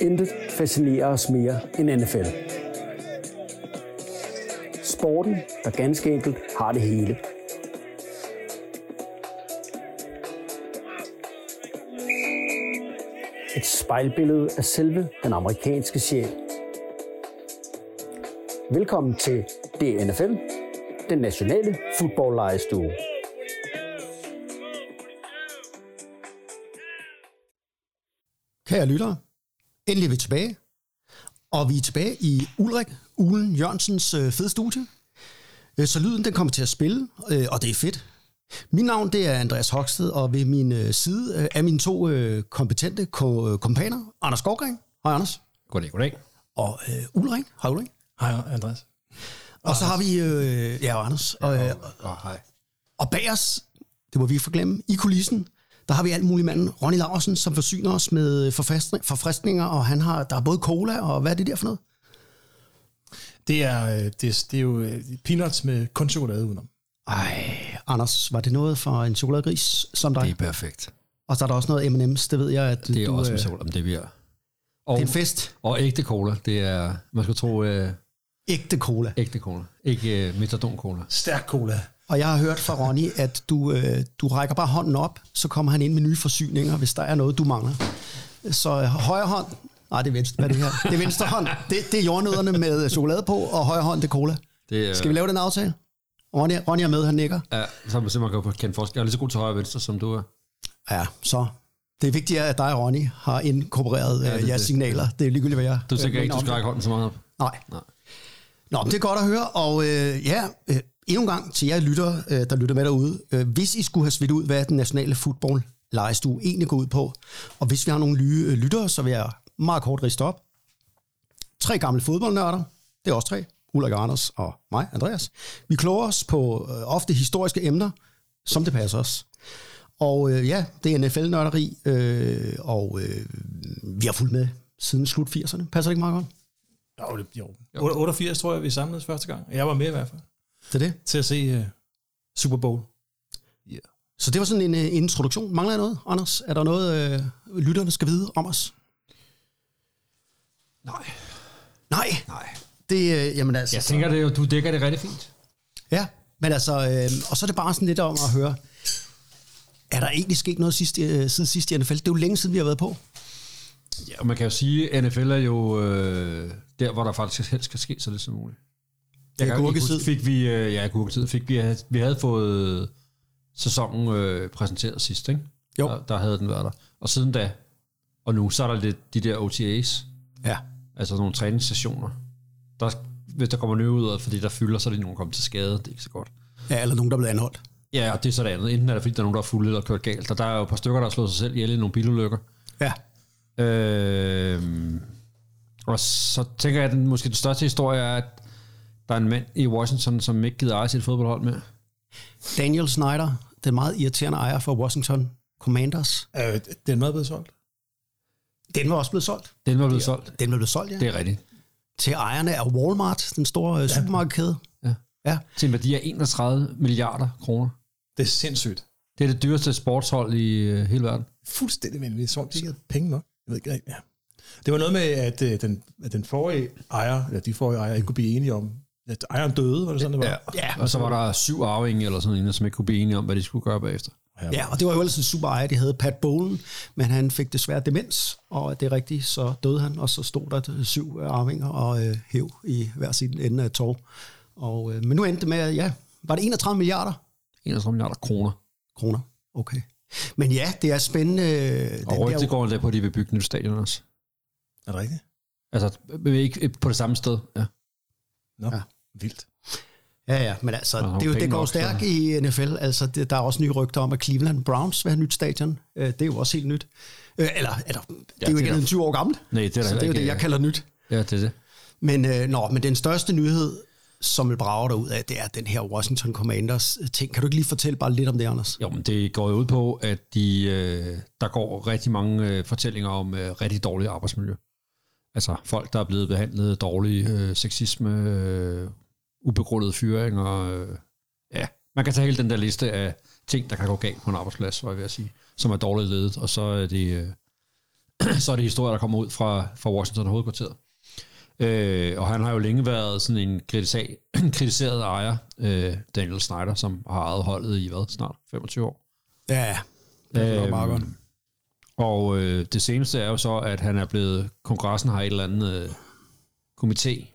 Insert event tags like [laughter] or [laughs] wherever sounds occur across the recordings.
Intet fascinerer os mere end NFL. Sporten, der ganske enkelt har det hele. Et spejlbillede af selve den amerikanske sjæl. Velkommen til DNFL, den nationale fodboldlejestue. Kære lyttere, endelig er vi tilbage. Og vi er tilbage i Ulrik Ulen Jørgensens øh, fede studie. Øh, så lyden den kommer til at spille, øh, og det er fedt. Mit navn det er Andreas Hoksted, og ved min øh, side øh, er mine to øh, kompetente ko- øh, kompaner, Anders Skovgren. Hej Anders. Goddag, goddag. Og øh, Ulrik. Hej Ulrik. Hej, Andreas. Og så har vi, øh, ja, og Anders. Og, øh, Oh, hej. og bag os, det må vi ikke forglemme, i kulissen, der har vi alt muligt manden, Ronny Laursen, som forsyner os med forfriskning- forfriskninger, og han har, der er både cola, og hvad er det der for noget? Det er, øh, det, er, det er jo øh, peanuts med kun chokolade udenom. Ej, Anders, var det noget for en chokoladegris som dig? Det er perfekt. Og så er der også noget M&M's, det ved jeg, at Det er du, også øh, med om det bliver. Og, det er en fest. og ægte cola, det er, man skal tro, øh, Ægte cola. ægte cola. Ikke øh, metadon cola. Stærk cola. Og jeg har hørt fra Ronny, at du, øh, du rækker bare hånden op, så kommer han ind med nye forsyninger, hvis der er noget, du mangler. Så øh, højre hånd, nej, det er venstre, hvad er det her? Det er venstre hånd, det, det er jordnødderne med chokolade på, og højre hånd, det er cola. Det er, Skal vi lave den aftale? Ronny, Ronny er med, han nikker. Ja, så man simpelthen kan kende forskel. Jeg er lige så god til højre og venstre, som du er. Ja, så det er vigtigt, at dig og Ronny har inkorporeret Ja, det- jeres det- signaler. Det er ligegyldigt, hvad jeg Du tænker øh, ikke, du skal række hånden så meget op? Nej. Nej. Nå, det er godt at høre, og øh, ja, øh, endnu en gang til jer lytter, øh, der lytter med derude. Øh, hvis I skulle have svidt ud, hvad den nationale fodbold lejestue egentlig går ud på, og hvis vi har nogle nye øh, lyttere, så vil jeg meget kort riste op. Tre gamle fodboldnørder, det er også tre, Ulrik Anders og mig, Andreas. Vi kloger os på ofte historiske emner, som det passer os. Og øh, ja, det er NFL-nørderi, øh, og øh, vi har fulgt med siden slut 80'erne. Passer det ikke meget godt? Jo, det, jo. 88 tror jeg, vi samledes første gang. Jeg var med i hvert fald. Det er det. Til at se uh, Super Bowl. Så det var sådan en uh, introduktion. Mangler jeg noget, Anders? Er der noget, uh, lytterne skal vide om os? Nej. Nej. Nej. Det, uh, jamen altså... Jeg tænker, det, du dækker det rigtig fint. Ja, men altså... Uh, og så er det bare sådan lidt om at høre... Er der egentlig sket noget sidst, uh, siden sidst i NFL? Det er jo længe siden, vi har været på. Ja, og man kan jo sige, at NFL er jo øh, der, hvor der faktisk helst skal ske så lidt som muligt. Er kan ikke gurketid. huske, Fik vi, øh, ja, gurketid. Fik vi, vi havde fået sæsonen øh, præsenteret sidst, ikke? Jo. Der, der havde den været der. Og siden da, og nu, så er der lidt de der OTAs, Ja. altså nogle træningsstationer. Der, hvis der kommer nye ud, fordi der fylder, så er det nogen, der kommer til skade. Det er ikke så godt. Ja, eller nogen, der er blevet anholdt. Ja, og det er så det andet. Enten er det, fordi der er nogen, der er fulde eller kørt galt. Og der er jo et par stykker, der har slået sig selv ihjel i nogle bilulykker. Ja. Øh, og så tænker jeg, at den, måske den største historie er, at der er en mand i Washington, som ikke gider eje sit fodboldhold med. Daniel Snyder, den meget irriterende ejer for Washington Commanders. Uh, den er meget blevet solgt. Den var også blevet solgt. Den var blevet solgt. Den var blevet solgt, ja. Det er rigtigt. Til ejerne af Walmart, den store uh, supermarkedkæde. Ja. Ja. Til en værdi af 31 milliarder kroner. Det er sindssygt. Det er det dyreste sportshold i øh, hele verden. Fuldstændig vanvittigt. Som de ikke havde penge nok. Jeg ved ikke, ja. Det var noget med, at, øh, den, at den forrige ejer, eller de forrige ejer, ikke kunne blive enige om, at ejeren døde, var det sådan, det var? ja. Og så var der syv arvinge eller sådan noget, som ikke kunne blive enige om, hvad de skulle gøre bagefter. Ja, og det var jo ellers en super ejer, de havde Pat Bowlen, men han fik desværre demens, og det er rigtigt, så døde han, og så stod der syv arvinger og øh, hæv i hver sin ende af tog. Og, øh, men nu endte det med, ja, var det 31 milliarder 31 milliarder kroner. kroner? Okay. Men ja, det er spændende. Den Og rygtet der, går endda på, at de vil bygge nyt stadion også. Er det rigtigt? Altså, øh, ikke på det samme sted. Ja. Nå, Ja. ja. Vildt. ja, ja, men altså, Og det, jo, det går stærkt i NFL. Altså, det, der er også nye rygter om, at Cleveland Browns vil have nyt stadion. Øh, Det er jo også helt nyt. Øh, Eller, eller det er jo ikke er en 20 år gammelt. Nej, det er, Så det er jo det, jeg kalder nyt. Ja, det er det. Men, øh, nå, men den største nyhed, som vil brage dig ud af, det er den her Washington Commanders ting. Kan du ikke lige fortælle bare lidt om det, Anders? Jo, men det går jo ud på, at de, øh, der går rigtig mange øh, fortællinger om øh, rigtig dårligt arbejdsmiljø. Altså folk, der er blevet behandlet dårligt, øh, sexisme, øh, ubegrundet fyring, og øh, ja, man kan tage hele den der liste af ting, der kan gå galt på en arbejdsplads, var jeg ved at sige, som er dårligt ledet, og så er det, øh, [clears throat] så er det historier, der kommer ud fra, fra Washington hovedkvarteret. Øh, og han har jo længe været sådan en kritisa- [clears throat] kritiseret ejer, øh, Daniel Snyder, som har ejet holdet i hvad, snart 25 år. Ja, det er Øhm, meget godt. Og øh, det seneste er jo så, at han er blevet, kongressen har et eller andet øh, komité,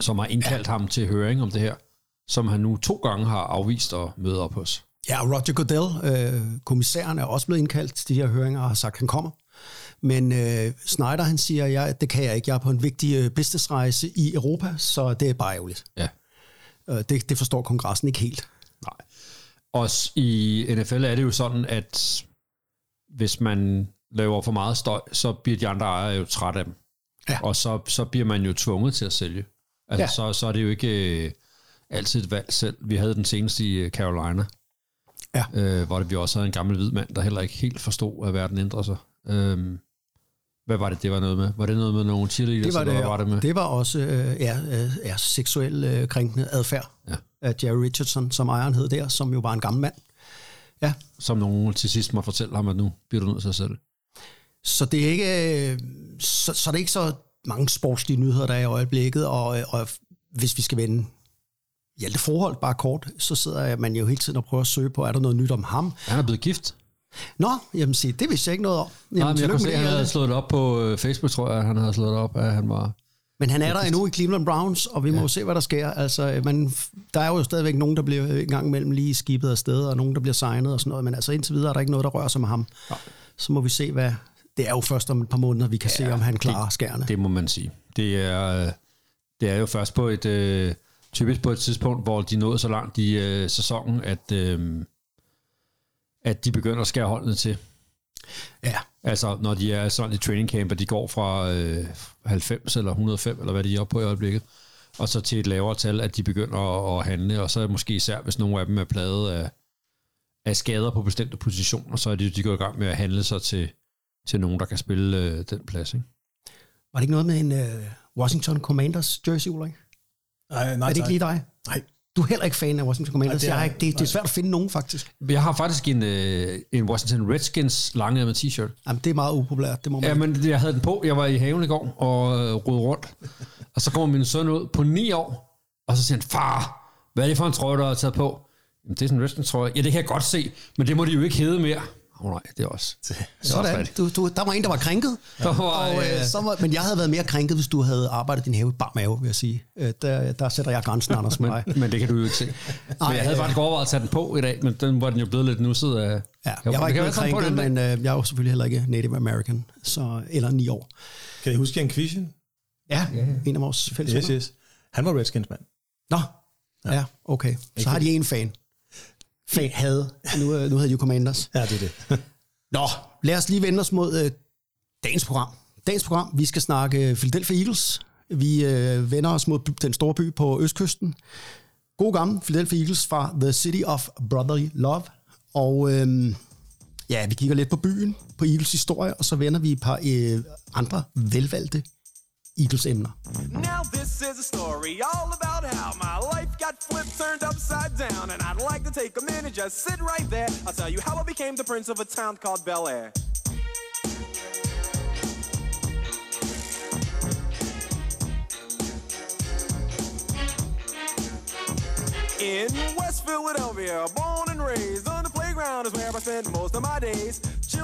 som har indkaldt ja. ham til høring om det her, som han nu to gange har afvist at møde op hos. Ja, og Roger Goodell, øh, kommissæren, er også blevet indkaldt til de her høringer og har sagt, at han kommer. Men øh, Snyder, han siger, ja, det kan jeg ikke. Jeg er på en vigtig øh, businessrejse i Europa, så det er bare ærgerligt. Ja. Øh, det, det forstår kongressen ikke helt. Nej. Også i NFL er det jo sådan, at hvis man laver for meget støj, så bliver de andre ejere jo trætte af dem. Ja. Og så, så bliver man jo tvunget til at sælge. Altså, Ja. så, så er det jo ikke øh, altid et valg selv. Vi havde den seneste i øh, Carolina, Ja. øh, hvor det, vi også havde en gammel hvid mand, der heller ikke helt forstod, at verden ændrer sig. Øhm, hvad var det, det var noget med? Var det noget med nogle cheerleaders? Det var, det, var det med? det var også øh, ja, øh, ja, seksuel øh, krænkende adfærd Ja. af Jerry Richardson, som ejeren hed der, som jo var en gammel mand. Ja, Som nogen til sidst må fortælle ham, at nu bliver du nødt til at sælge. Så det er ikke så, så det er ikke så mange sportslige nyheder, der er i øjeblikket, og, og hvis vi skal vende Hjalte forhold bare kort, så sidder man jo hele tiden og prøver at søge på, er der noget nyt om ham? Han er blevet gift. Nå, jamen se, det vidste jeg ikke noget om. Jamen, Nej, men jeg kunne se, at han havde slået det op på øh, Facebook, tror jeg, han havde slået det op, at han var... Men han er der endnu i Cleveland Browns, og vi må jo se, hvad der sker. Altså, øh, man, der er jo stadigvæk nogen, der bliver en gang imellem lige skibet afsted, og nogen, der bliver signet og sådan noget, men altså indtil videre er der ikke noget, der rører sig med ham. Så må vi se, hvad... Det er jo først om et par måneder, vi kan ja, se, om han klarer skærne. Det må man sige. Det er, øh, det er jo først på et... Øh, typisk på et tidspunkt, hvor de nåede så langt i øh, sæsonen, at, øh, at de begynder at skære holdene til. Ja, Altså, når de er sådan i training camp, og de går fra øh, 90 eller 105, eller hvad de er oppe på i øjeblikket, og så til et lavere tal, at de begynder at, at handle, og så er det måske især, hvis nogle af dem er pladet af, af skader på bestemte positioner, så er de, de går i gang med at handle sig til, til nogen, der kan spille øh, den plads. Ikke? var det ikke noget med en uh, Washington Commanders jersey, Ulrik? Nej, nej, er det ikke lige dig? Nej. Du er heller ikke fan af Washington Commanders. Det er- jeg ikke, det, det er svært at finde nogen, faktisk. Jeg har faktisk en, øh, en Washington Redskins lange med t-shirt. Jamen, det er meget upopulært, det må man Ja, men jeg havde den på. Jeg var i haven i går og øh, rodede rundt. Og så kommer min søn ud på 9 år, og så siger han, far, hvad er det for en trøje, du har taget på? Jamen, det er sådan en Redskins trøje. Ja, det kan jeg godt se, men det må de jo ikke hedde mere. Åh oh, nej, det er også. [laughs] Det er Sådan. Du, du, der var en, der var krænket. Var, Og, øh, så var, men jeg havde været mere krænket, hvis du havde arbejdet din have i bar mave, vil jeg sige. Øh, der, der sætter jeg grænsen, [laughs] Anders, men, men det kan du jo ikke se. [laughs] Men jeg havde øh, faktisk overvejet at tage den på i dag, men den var den jo blevet lidt nusset af... Ja, jeg var ikke blevet krænket, men øh, jeg er jo selvfølgelig heller ikke Native American, så, eller ni år. Kan I huske Jan Kvischen? Ja, en af vores fælles Yes, yes. Han var Redskins mand. Nå, ja, okay. Så har de en fan. Fan havde. Nu, øh, nu havde de jo Commanders. Ja, det er det. Nå, lad os lige vende os mod øh, dagens program. Dagens program, vi skal snakke øh, Philadelphia Eagles. Vi øh, vender os mod den store by på Østkysten. God gammel Philadelphia Eagles fra The City of Brotherly Love. Og øh, ja, vi kigger lidt på byen, på Eagles historie, og så vender vi et par øh, andre velvalgte Eagles-emner. Now this is a story all about how my life got flipped, turned upside down, and I'd like to take a minute, just sit right there. I'll tell you how I became the prince of a town called Bel Air. In West Philadelphia, born and raised on the playground is where I spent most of my days.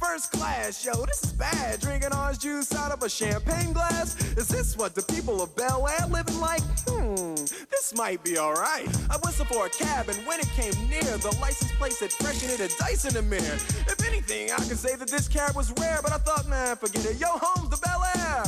First class, yo, this is bad. Drinking orange juice out of a champagne glass. Is this what the people of Bel Air living like? Hmm, this might be alright. I whistled for a cab, and when it came near, the license plate said fresh and it a dice in the mirror. If anything, I could say that this cab was rare, but I thought, man, forget it. Yo, home's the Bel Air.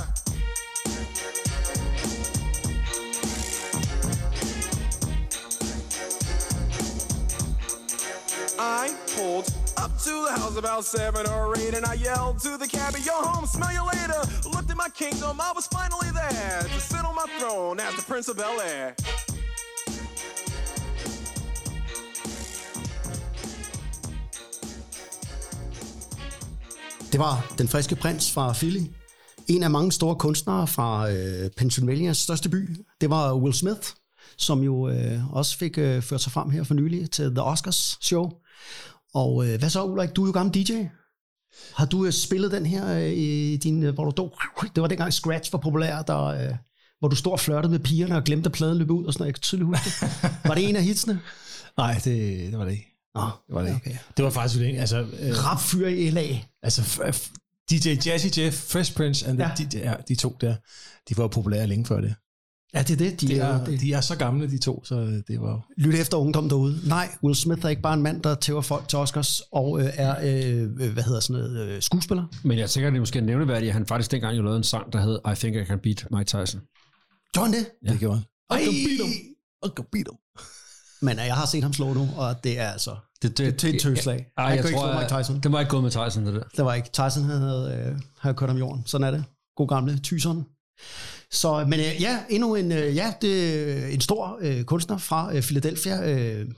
I pulled up to the house about seven or eight, and I yelled to the cabbie, "Yo, home, smell you later." Looked at my kingdom, I was finally there to sit on my throne as the Prince of Bel Air. Det var Den Friske Prins fra Philly. En af mange store kunstnere fra øh, Pennsylvanias største by, det var Will Smith, som jo øh, også fik øh, ført sig frem her for nylig til The Oscars show. Og øh, hvad så, Ulrik? Du er jo gammel DJ. Har du øh, spillet den her øh, i din, øh, hvor du dog, det var dengang Scratch var populær, der, øh, hvor du stod og flørtede med pigerne og glemte at pladen løb ud og sådan noget. Jeg kan tydeligt huske det. Var det en af hitsene? [laughs] Nej, det, det var det ikke. Nå, Det var det ikke. okay. Det var faktisk ikke. Altså, øh, Rapfyr i LA. altså f- DJ Jazzy Jeff, Fresh Prince, and Ja. ja. de, ja, de to der, de var populære længe før det. Ja, det er det. De, De er, er, det. de er så gamle, de to, så det var... Lyt efter ungdom derude. Nej, Will Smith er ikke bare en mand, der tæver folk til Oscars og øh, er, øh, hvad hedder sådan noget, øh, skuespiller. Men jeg tænker, det er måske nævneværdigt, at han faktisk dengang jo lavede en sang, der hed I Think I Can Beat Mike Tyson. Gjorde han det? Ja. Det gjorde han. Ej! I can beat 'em. I can beat 'em. Men øh, jeg har set ham slå nu, og det er altså... Det, Det er til et tøslag. Ej, jeg, kunne ikke tror, slå Mike Tyson. Det var ikke gået med Tyson, det der. Det var ikke. Tyson havde, øh, havde kørt om jorden. Sådan er det. God gamle Tyson. Så, men øh, ja, endnu en, øh, ja, det, en stor øh, kunstner fra øh, Philadelphia. Øh,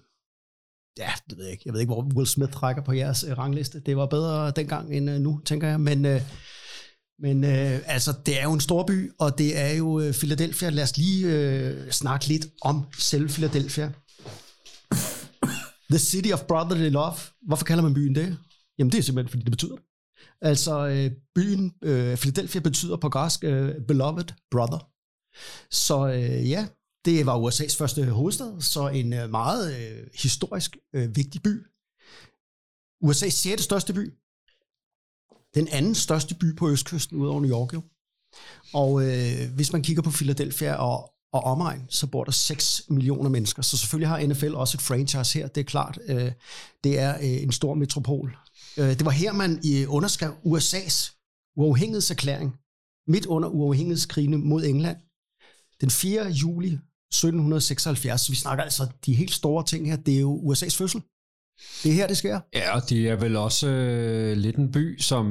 ja, det ved jeg ikke. Jeg ved ikke, hvor Will Smith rækker på jeres øh, rangliste. Det var bedre dengang end øh, nu, tænker jeg. Men, øh, men øh, altså, det er jo en stor by, og det er jo øh, Philadelphia. Lad os lige øh, snakke lidt om selve Philadelphia. The City of Brotherly Love. Hvorfor kalder man byen det? Jamen, det er simpelthen, fordi det betyder det. Altså, øh, byen øh, Philadelphia betyder på græsk øh, beloved brother. Så øh, ja, det var USA's første hovedstad, så en øh, meget øh, historisk øh, vigtig by. USA's sjette største by. Den anden største by på østkysten ud over New York jo. Og øh, hvis man kigger på Philadelphia og, og omegn, så bor der 6 millioner mennesker. Så selvfølgelig har NFL også et franchise her, det er klart. Øh, det er øh, en stor metropol. Øh, det var her, man i underskrev USA's uafhængighedserklæring midt under uafhængighedskrigene mod England. Den 4. juli 1776. Vi snakker altså de helt store ting her. Det er jo USA's fødsel. Det er her, det sker. Ja, og det er vel også øh, lidt en by, som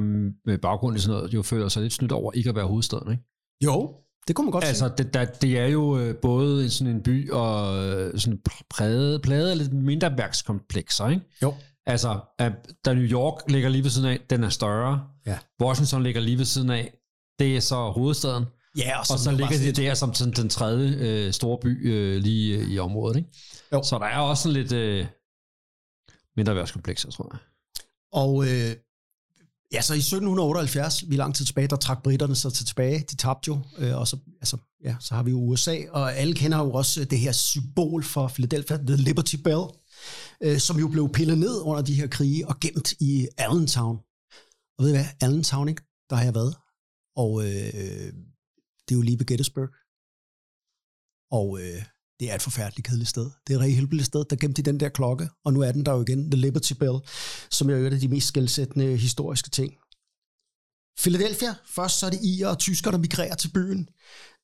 med baggrund i sådan noget, jo føler sig lidt snydt over ikke at være hovedstaden, ikke? Jo, det kunne man godt Altså, det, der, det er jo øh, både sådan en by og øh, sådan præget, plaget af lidt mindre værkskomplekser, ikke? Jo. Altså, at, da New York ligger lige ved siden af, den er større. Ja. Washington ligger lige ved siden af, det er så hovedstaden. Ja, Og så ligger de der som sådan den tredje øh, store by øh, lige øh, i området, ikke? Jo. Så der er også sådan lidt øh, mindre værtskomplekser, tror jeg. Og øh, ja, så i 1778, vi er lang tid tilbage, der trak britterne sig til tilbage. De tabte jo, øh, og så, altså, ja, så har vi jo USA, og alle kender jo også det her symbol for Philadelphia, The Liberty Bell, øh, som jo blev pillet ned under de her krige og gemt i Allentown. Og ved I hvad? Allentown, ikke? Der har jeg været. Og øh, det er jo lige ved Gettysburg. Og øh, det er et forfærdeligt kedeligt sted. Det er et rigtig helveligt sted, der gemte de den der klokke, og nu er den der jo igen, The Liberty Bell, som jeg jo et af de mest skældsættende historiske ting. Philadelphia, først så er det irer og tysker, der migrerer til byen.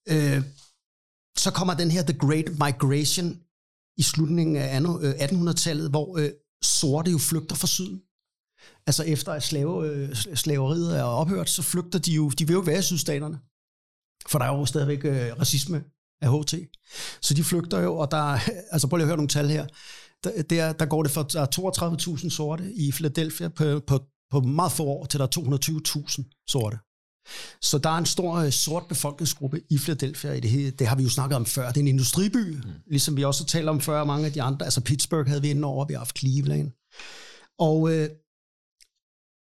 Øh, så kommer den her The Great Migration i slutningen af 1800-tallet, øh, hvor øh, sorte jo flygter fra syden. Altså efter at slave, øh, slaveriet er ophørt, så flygter de jo, de vil jo være i sydstaterne. For der er jo stadigvæk øh, racisme af HT. Så de flygter jo, og der [laughs] altså prøv lige at høre nogle tal her. Der, der, der går det fra der er 32.000 sorte i Philadelphia på, på, på meget få år, til der er 220.000 sorte. Så der er en stor øh, sort befolkningsgruppe i Philadelphia. I det, hele. det har vi jo snakket om før. Det er en industriby, mm. ligesom vi også talte om før, mange af de andre. Altså Pittsburgh havde vi inde over, vi har haft Cleveland. Og øh,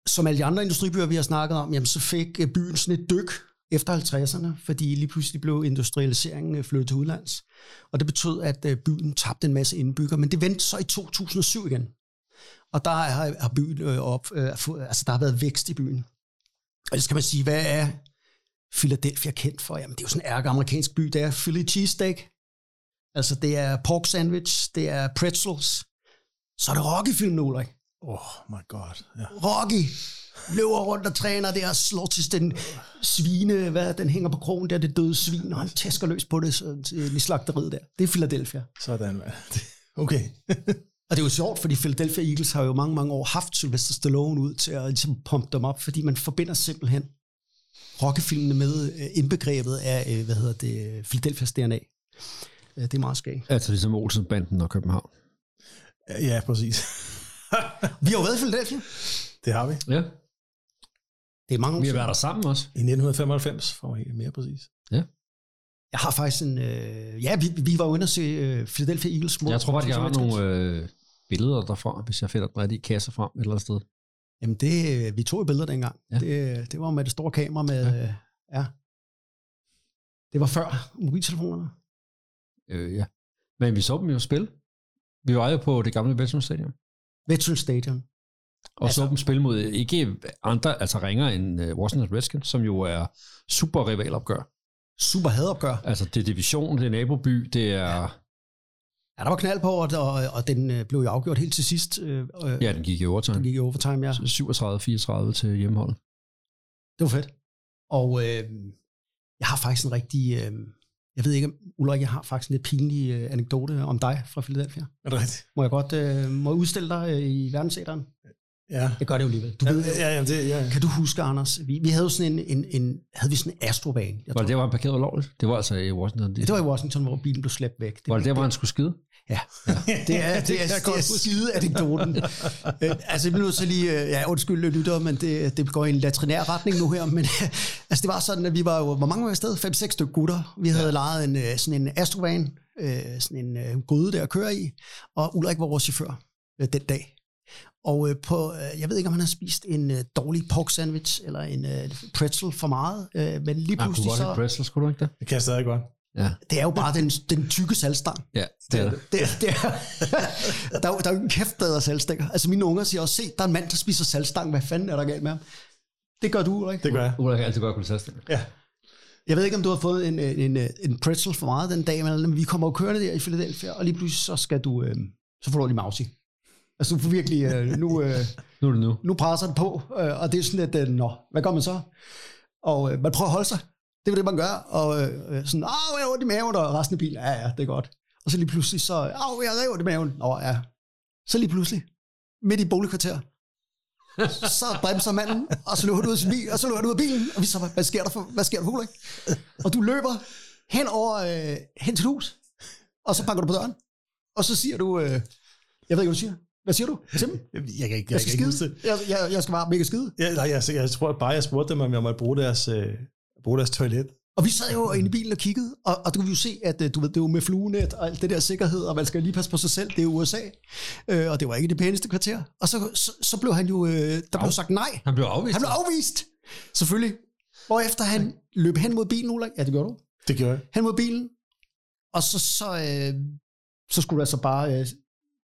som alle de andre industribyer, vi har snakket om, jamen, så fik øh, byen sådan et dyk efter 50'erne, fordi lige pludselig blev industrialiseringen øh, flyttet til udlands. Og det betød, at byen tabte en masse indbygger, men det vendte så i 2007 igen. Og der har, har byen op, øh, altså der har været vækst i byen. Og det skal man sige, hvad er Philadelphia kendt for? Jamen det er jo sådan en ærke amerikansk by, det er Philly cheesesteak, altså det er pork sandwich, det er pretzels, så er det Rocky-film, Ulrik. Oh my god. Ja. Rocky løber rundt og træner der og slår til den svine, hvad den hænger på krogen der, det døde svin, og han tæsker løs på det så, i slagteriet der. Det er Philadelphia. Sådan. [laughs] Okay. [laughs] Og det er jo sjovt, fordi Philadelphia Eagles har jo mange, mange år haft Sylvester Stallone ud til at ligesom pumpe dem op, fordi man forbinder simpelthen Rocky-filmene med øh, indbegrebet af, øh, hvad hedder det, Philadelphia's DNA. Det er meget skægt. Altså ligesom Olsen-banden og København. Ja, ja, præcis. [laughs] Vi har jo været i Philadelphia. Det har vi. Ja. Det er mange år Vi har været der sammen også. I 1995, for at være mere præcis. Jeg har faktisk en... Øh, ja, vi, vi var ude og se øh, Philadelphia Eagles mod... Jeg tror faktisk, jeg har nogle øh, billeder derfra, hvis jeg finder den rigtige kasse frem et eller andet sted. Jamen, det, øh, vi tog jo billeder dengang. Ja. Det, det var med det store kamera med... Ja. Øh, ja. Det var før mobiltelefonerne. Øh, ja. Men vi så dem jo spille. Vi var jo på det gamle Veterans Stadium. Veterans Stadium. Og altså, så dem spille mod ikke andre, altså ringer end Washington Redskins, som jo er super rivalopgør. Super hadopgør. Altså det er division, det er naboby, det er... Ja, Ja, der var knald på, og, og, og den øh, blev jo afgjort helt til sidst. Øh, øh, ja den gik i Den overtime. gik i overtime, ja. 37-34 til hjemmeholdet. Det var fedt. Og øh, jeg har faktisk en rigtig... Øh, jeg ved ikke, Ulrik, jeg har faktisk en lidt pinlig øh, anekdote om dig fra Philadelphia. Er det rigtigt? Må jeg godt øh, må jeg udstille dig øh, i verdensæteren? Ja. Jeg gør det jo alligevel. Du Ja, ved, ja, ja, det, ja. Kan du huske, Anders? Vi, vi havde jo sådan en, en, en, havde vi sådan en astrovan. Jeg Var det der, hvor han parkerede ulovligt? Det var altså i Washington. det var i Washington, hvor bilen blev slæbt væk. Det, var det der, hvor han skulle skide? Ja, det er, [laughs] det er, det jeg er, det er skide anekdoten. [laughs] øh, altså, jeg nødt til lige, øh, ja, undskyld lytter, men det, det går i en latrinær retning nu her, men [laughs] altså, det var sådan, at vi var jo, hvor mange var vi afsted? 5-6 stykker gutter. Vi havde ja. lejet en, øh, sådan en Astrovan, øh, sådan en øh, gryde der at køre i, og Ulrik var vores chauffør øh, den dag. Og øh, på, øh, jeg ved ikke, om han har spist en øh, dårlig pork sandwich, eller en øh, pretzel for meget, øh, men lige kunne pludselig godt have så, Bressel, skulle du ikke det? Det kan jeg stadig godt. Ja, det er jo bare den, den tykke salgstang. ja det er det. Det, det er, [laughs] der, er, jo- der er jo en kæft bedre salgstænger. Altså mine unger siger også, se, der er en mand, der spiser salgstang. Hvad fanden er der galt med ham? Det gør du, ikke? Det gør jeg. Ulla kan altid godt kunne tage Ja. Jeg ved ikke, om du har fået en, en, en, en pretzel for meget den dag, men vi kommer jo kørende der i Philadelphia, og lige pludselig så skal du, øh, så får du lige mausi. Altså du får virkelig, øh, nu, øh, Nu er det nu. nu presser den på, øh, og det er sådan lidt, øh, nå, hvad gør man så? Og øh, man prøver at holde sig. Det er det, man gør. Og øh, øh, sådan, åh, jeg har ondt i maven, og resten af bilen, ja, ja, det er godt. Og så lige pludselig, så, åh, jeg har ondt i maven. Nå, ja. Så lige pludselig, midt i boligkvarter, så bremser manden, og så løber du ud af sin bil, og så løber du ud af bilen, og vi så, hvad sker der for, hvad sker der for Ulrik? Og du løber hen over, øh, hen til hus, og så banker du på døren, og så siger du, øh, jeg ved ikke, hvad du siger. Hvad siger du til dem? Jeg, jeg, kan ikke, Jeg jeg, skal ikke skide. Jeg, jeg, jeg skal bare mega skide. Ja, nej, jeg, jeg tror bare, jeg spurgte dem, om jeg måtte bruge deres, øh, bruge deres toilet. Og vi sad jo inde i bilen og kiggede, og, og du vi jo se, at øh, du ved, det jo med fluenet og alt det der sikkerhed, og man skal lige passe på sig selv, det er USA, øh, og det var ikke det pæneste kvarter. Og så, så, så blev han jo, øh, der blev sagt nej. Han blev afvist. Han blev afvist, selvfølgelig. Hvorefter han løb hen mod bilen, Ulrik. Ja, det gjorde du. Det gjorde jeg. Hen mod bilen, og så, så, øh, så skulle du altså bare... Øh,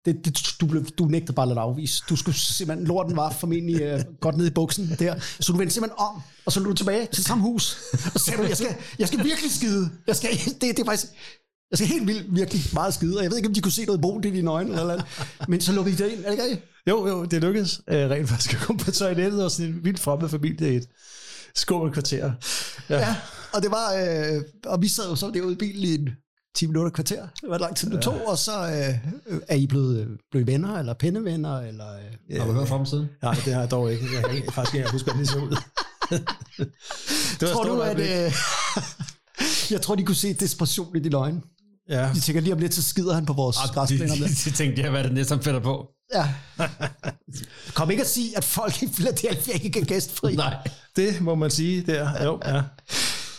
det, det, du, blev, du nægtede bare at lade afvise. Du skulle simpelthen, lorten var formentlig øh, godt ned i buksen der. Så du vendte simpelthen om, og så løb du tilbage til samme hus. Og så sagde du, jeg skal, jeg skal virkelig skide. Jeg skal, det, det er faktisk, jeg skal helt vildt, virkelig meget skide. Og jeg ved ikke, om de kunne se noget brun i dine øjne eller noget. Men så lukkede de dig ind. Er det ikke? Jo, jo, det lykkedes øh, rent faktisk at komme på toilettet og sådan en vildt fremmed familie i et skummelt kvarter. Ja. Ja. Og det var, øh, og vi sad jo så derude i bilen i en 10 minutter kvarter. Det var lang tid, det tog, og så øh, er I blevet, øh, blevet venner, eller pennevenner, eller... Øh, Har du hørt fra ham siden? Nej, det har jeg dog ikke. Jeg kan ikke, faktisk ikke huske, hvordan det så ud. [laughs] det tror et du, at... Øh, [laughs] jeg tror, de kunne se desperation i dine øjne. Ja. De tænker lige om lidt, så skider han på vores græsplæner. de, de, [laughs] de tænkte, jeg, hvad er det næste, han finder på? Ja. Kom ikke at sige, at folk i Philadelphia ikke er gæstfri. Nej. Det må man sige der. Jo, ja.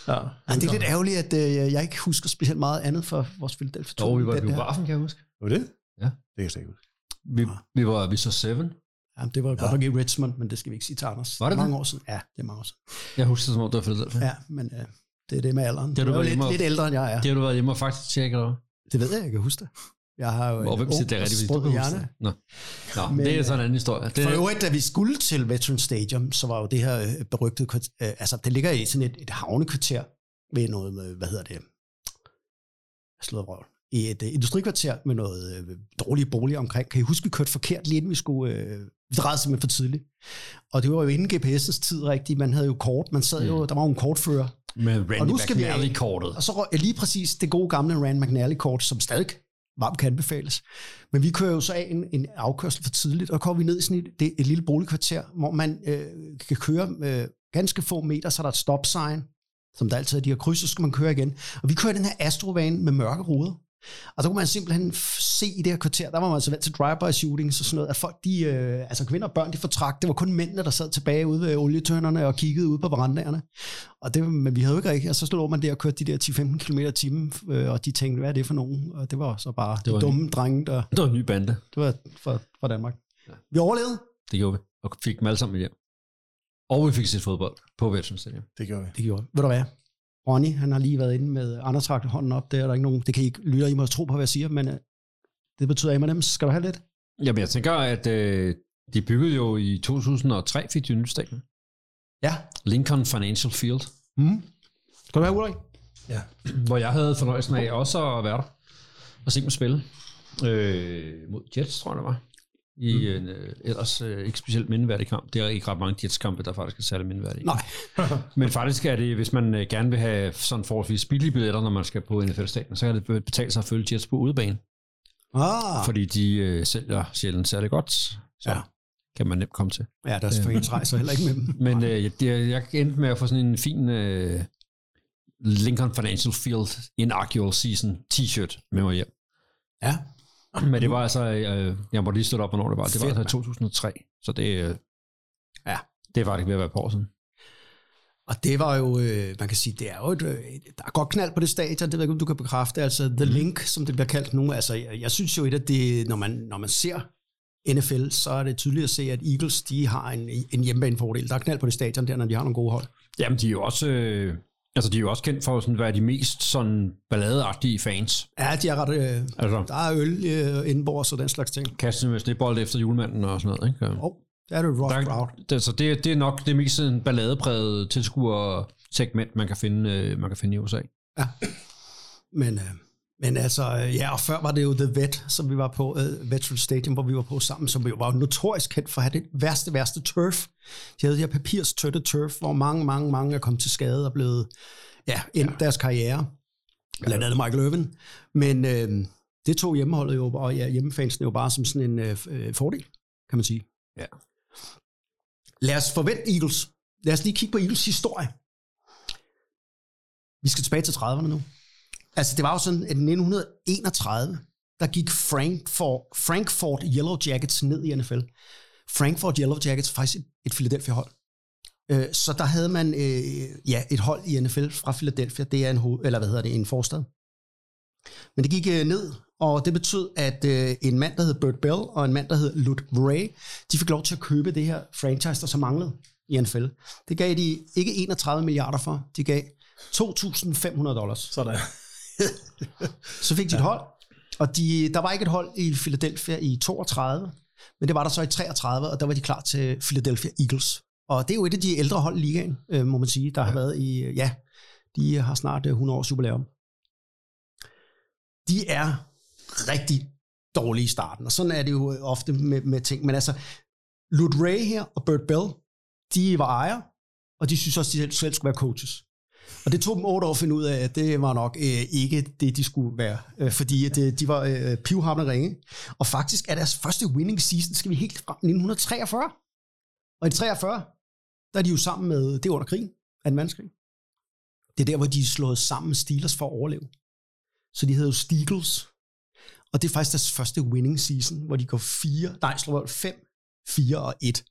Ja, Ej, det er lidt ærgerligt, at øh, jeg ikke husker specielt meget andet for vores Philadelphia Jo, vi var i biografen, kan jeg huske. Var det? Ja. Det kan jeg slet ikke huske. Vi, vi, var, vi så Seven. Ja, det var godt nok i Richmond, men det skal vi ikke sige til Anders. Var det mange det? år siden? Ja, det er mange år siden. Jeg husker det, som om det var Philadelphia. Ja, men øh, det er det med alderen. Det har du er jo været lidt, lidt ældre, end jeg er. Det har du været hjemme og faktisk tjekke, eller? Det ved jeg, jeg kan huske det. Jeg har jo Og hvem siger det er rigtigt, hvis sprød du kan huske hjerne. det? Nå, Nå Men, det er sådan en øh, anden historie. Det, For øvrigt, da vi skulle til Veteran Stadium, så var jo det her øh, berygtede øh, altså det ligger i sådan et, et havnekvarter ved noget, med, hvad hedder det, slået røv, i et uh, industrikvarter med noget øh, dårlige boliger omkring. Kan I huske, vi kørte forkert lige inden vi skulle, øh, vi drejede simpelthen for tidligt. Og det var jo inden GPS'ens tid rigtigt, man havde jo kort, man sad jo, der var jo en kortfører, med og Randy nu skal vi af. McNally-kortet. og så ja, lige præcis det gode gamle Rand McNally-kort, som stadig varmt kan anbefales. Men vi kører jo så af en, en afkørsel for tidligt, og kommer vi ned i sådan et, det, et lille boligkvarter, hvor man øh, kan køre øh, ganske få meter, så er der et stop sign, som der altid er de her kryds, så skal man køre igen. Og vi kører den her astrovane med mørke ruder. Og så kunne man simpelthen se i det her kvarter, der var man altså vant til drive-by shooting, så sådan noget, at folk, de, øh, altså kvinder og børn, de fortrakt. Det var kun mændene, der sad tilbage ude ved olietønderne og kiggede ud på verandaerne. Og det, men vi havde jo ikke rigtig, og så stod man der og kørte de der 10-15 km i timen, øh, og de tænkte, hvad er det for nogen? Og det var så bare det var de dumme drenge, der, Det var en ny bande. det var fra, fra Danmark. Vi overlevede. Det gjorde vi. Og fik dem alle sammen hjem. Og vi fik set fodbold på Stadium. Det gjorde vi. Det gjorde vi. Ved du hvad? Ronny, han har lige været inde med Anders rakte hånden op. Det er der ikke nogen, det kan I ikke lytte, I må tro på, hvad jeg siger, men øh, det betyder M&M's. Skal du have lidt? Jamen, jeg tænker, at øh, de byggede jo i 2003, fik de en ny stadion. Ja. Lincoln Financial Field, Mm. Skal du have, Ulrik? Ja. hvor jeg havde fornøjelsen af også at være der og se dem spille. Øh, mod Jets, tror jeg det var. I mm. en øh, ellers øh, ikke specielt mindeværdig kamp. Det er ikke ret mange Jets-kampe, der faktisk er særlig mindeværdige. Nej. [laughs] Men faktisk er det, hvis man øh, gerne vil have sådan forholdsvis billige billetter, når man skal på NFL-stadion, så kan det betale sig at følge Jets på udebane. Ah. Fordi de øh, sælger sjældent særlig godt. Så Ja. kan man nemt komme til. Ja, deres fans rejser heller ikke med dem. [laughs] Men øh, det, jeg endte med at få sådan en fin øh, Lincoln Financial Field Inaugural Season t-shirt med mig hjem. Ja. [clears throat] Men det var altså, øh, jeg må lige stå op, hvornår det var. Det var Fedt, altså i 2003. Så det, øh, Ja. det er faktisk ved at være på år siden. Og det var jo, øh, man kan sige, det er jo et, øh, der er godt knald på det stadion, det ved jeg ikke, om du kan bekræfte. Altså The Link, som det bliver kaldt nu. Altså, jeg, jeg synes jo, et af det, når man, når man ser NFL, så er det tydeligt at se, at Eagles, de har en, en hjemmebanefordel. Der er knald på det stadion der, når de har nogle gode hold. Jamen, de er jo også, øh, altså, de er jo også kendt for sådan, at være de mest sådan balladeagtige fans. Ja, de er ret, øh, Altså, der er øl øh, indenbords og den slags ting. kaste med snebold efter julemanden og sådan noget. Ikke? Åh, oh, der er det rock crowd. Det, så det, det er nok det mest sådan balladepræget tilskuersegment, man kan finde, øh, man kan finde i USA. Men, øh, men altså, øh, ja, og før var det jo The Vet, som vi var på, øh, Veteran Stadium, hvor vi var på sammen, som jo var jo notorisk kendt for at have det værste, værste turf. De havde de her papirstøtte turf, hvor mange, mange, mange er kommet til skade og blevet, ja, endt ja. deres karriere. Blandt andet Michael Irvin. Men øh, det tog hjemmeholdet jo, og ja, hjemmefansene jo bare som sådan en øh, øh, fordel, kan man sige. Ja. Lad os forvente Eagles. Lad os lige kigge på Eagles historie. Vi skal tilbage til 30'erne nu. Altså, det var jo sådan, at i 1931, der gik Frankfurt, Frankfurt Yellow Jackets ned i NFL. Frankfurt Yellow Jackets faktisk et, Philadelphia-hold. Øh, så der havde man øh, ja, et hold i NFL fra Philadelphia. Det er en, hoved, eller hvad hedder det, en forstad. Men det gik øh, ned, og det betød, at øh, en mand, der hed Burt Bell, og en mand, der hed Lud Ray, de fik lov til at købe det her franchise, der så manglede i NFL. Det gav de ikke 31 milliarder for, de gav 2.500 dollars. Sådan. [laughs] Så fik de et hold, og de, der var ikke et hold i Philadelphia i 32, men det var der så i 33, og der var de klar til Philadelphia Eagles. Og det er jo et af de ældre hold i ligaen, øh, må man sige, der har været i, øh, ja, de har snart øh, 100 års jubilæum. De er rigtig dårlige i starten, og sådan er det jo øh, ofte med, med ting. Men altså, Lud Ray her og Burt Bell, de var ejer, og de synes også, de selv, selv skulle være coaches. Og det tog dem otte år at finde ud af, at det var nok øh, ikke det, de skulle være. Øh, fordi at, øh, de var øh, pivhamrende ringe. Og faktisk er deres første winning season, skal vi helt frem 1943. Og i 43, der er de jo sammen med, det er under krigen, 2. verdenskrig. Det er der, hvor de er slået sammen med Steelers for at overleve. Så de hedder jo Steagles. Og det er faktisk deres første winning season, hvor de går 4, nej, slår 5, 4 og 1.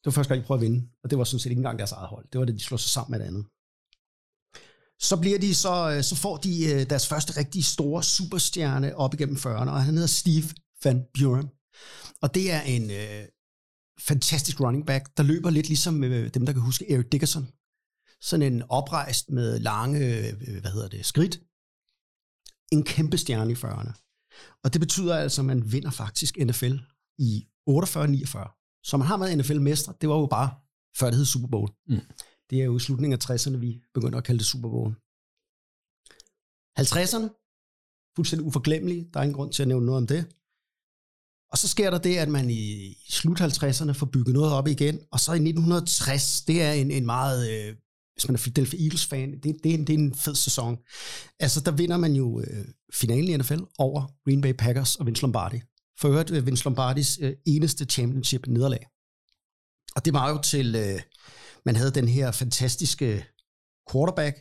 Det var første gang, de prøvede at vinde, og det var sådan set ikke engang deres eget hold. Det var det, de slog sig sammen med et andet. Så bliver de så, øh, så får de øh, deres første rigtig store superstjerne op igennem 40'erne, og han hedder Steve Van Buren. Og det er en øh, fantastisk running back, der løber lidt ligesom øh, dem, der kan huske Eric Dickerson. Sådan en oprejst med lange, øh, hvad hedder det, skridt. En kæmpe stjerne i 40'erne. Og det betyder altså, at man vinder faktisk NFL i 48-49. Så man har været NFL-mestre. Det var jo bare før det hed Super Bowl. Mm. Det er jo i slutningen af 60'erne, vi begynder at kalde det Super Bowl. 50'erne, fuldstændig uforglemmelige. Der er ingen grund til at nævne noget om det. Og så sker der det, at man i slut 50'erne får bygget noget op igen. Og så i 1960, det er en, en meget, øh, hvis man er Philadelphia Eagles-fan, det, det, er en, det er en fed sæson. Altså, der vinder man jo øh, finalen i NFL over Green Bay Packers og Vince Lombardi. For øvrigt øh, Vince Lombardis øh, eneste championship nederlag. Og det var jo til, øh, man havde den her fantastiske quarterback,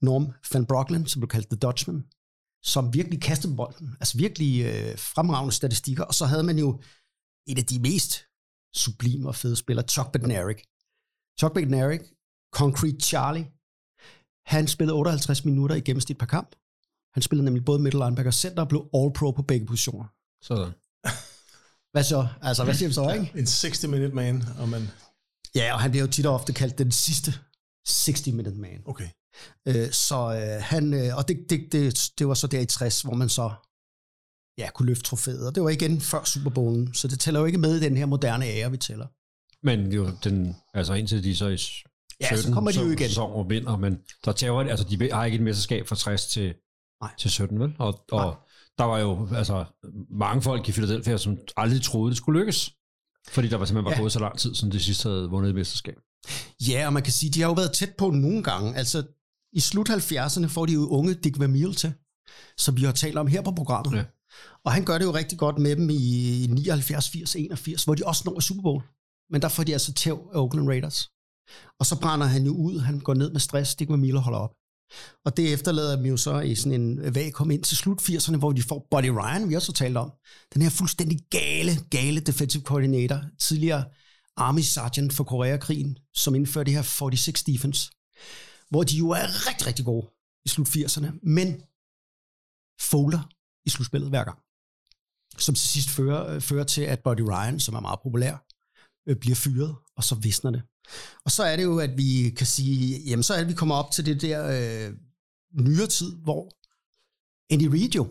Norm Van Brocklin, som blev kaldt The Dutchman. som virkelig kastede bolden. Altså virkelig øh, fremragende statistikker. Og så havde man jo et af de mest sublime og fede spillere, Chuck Bednarik. Chuck Bednarik, Concrete Charlie, han spillede 58 minutter i gennemsnit per kamp. Han spillede nemlig både middle linebacker og center og blev all-pro på begge positioner. Sådan. Hvad så? Altså, hvad siger du så, ikke? En 60-minute man, og man... Ja, og han bliver jo tit og ofte kaldt den sidste 60-minute man. Okay. Øh, så øh, han, øh, og det, det, det, det var så der i 60, hvor man så ja, kunne løfte trofæet. Og det var igen før Super Bowlen, så det tæller jo ikke med i den her moderne ære, vi tæller. Men jo, den, altså indtil de så i s- Ja, så kommer de jo igen. sæson og vinder, men der tager altså de har ikke et mesterskab fra 60 til, Nej. til 17, vel? Og, Nej. Der var jo altså mange folk i Philadelphia, som aldrig troede, det skulle lykkes. Fordi der var simpelthen bare Ja. gået så lang tid, som de sidste havde vundet et mesterskab. Ja, og man kan sige, de har jo været tæt på nogle gange. Altså, i slut 70'erne får de jo unge Dick Vermeil til, som vi har talt om her på programmet. Ja. Og han gør det jo rigtig godt med dem i 79, 80, 81, hvor de også når Super Bowl. Men der får de altså tæv af Oakland Raiders. Og så brænder han jo ud, han går ned med stress, Dick Vermeil holder op. Og det efterlader dem jo så i sådan en vakuum ind til slut 80'erne, hvor de får Buddy Ryan, vi også har talt om. Den her fuldstændig gale, gale defensive coordinator, tidligere Army Sergeant for Koreakrigen, som indførte det her 46 defense, hvor de jo er rigtig, rigtig gode i slut 80'erne, men folder i slutspillet hver gang. Som til sidst fører, øh, fører til, at Buddy Ryan, som er meget populær, øh, bliver fyret, og så visner det. Og så er det jo, at vi kan sige, jamen så er det, at vi kommer op til det der øh, nyere tid, hvor Andy Reid jo,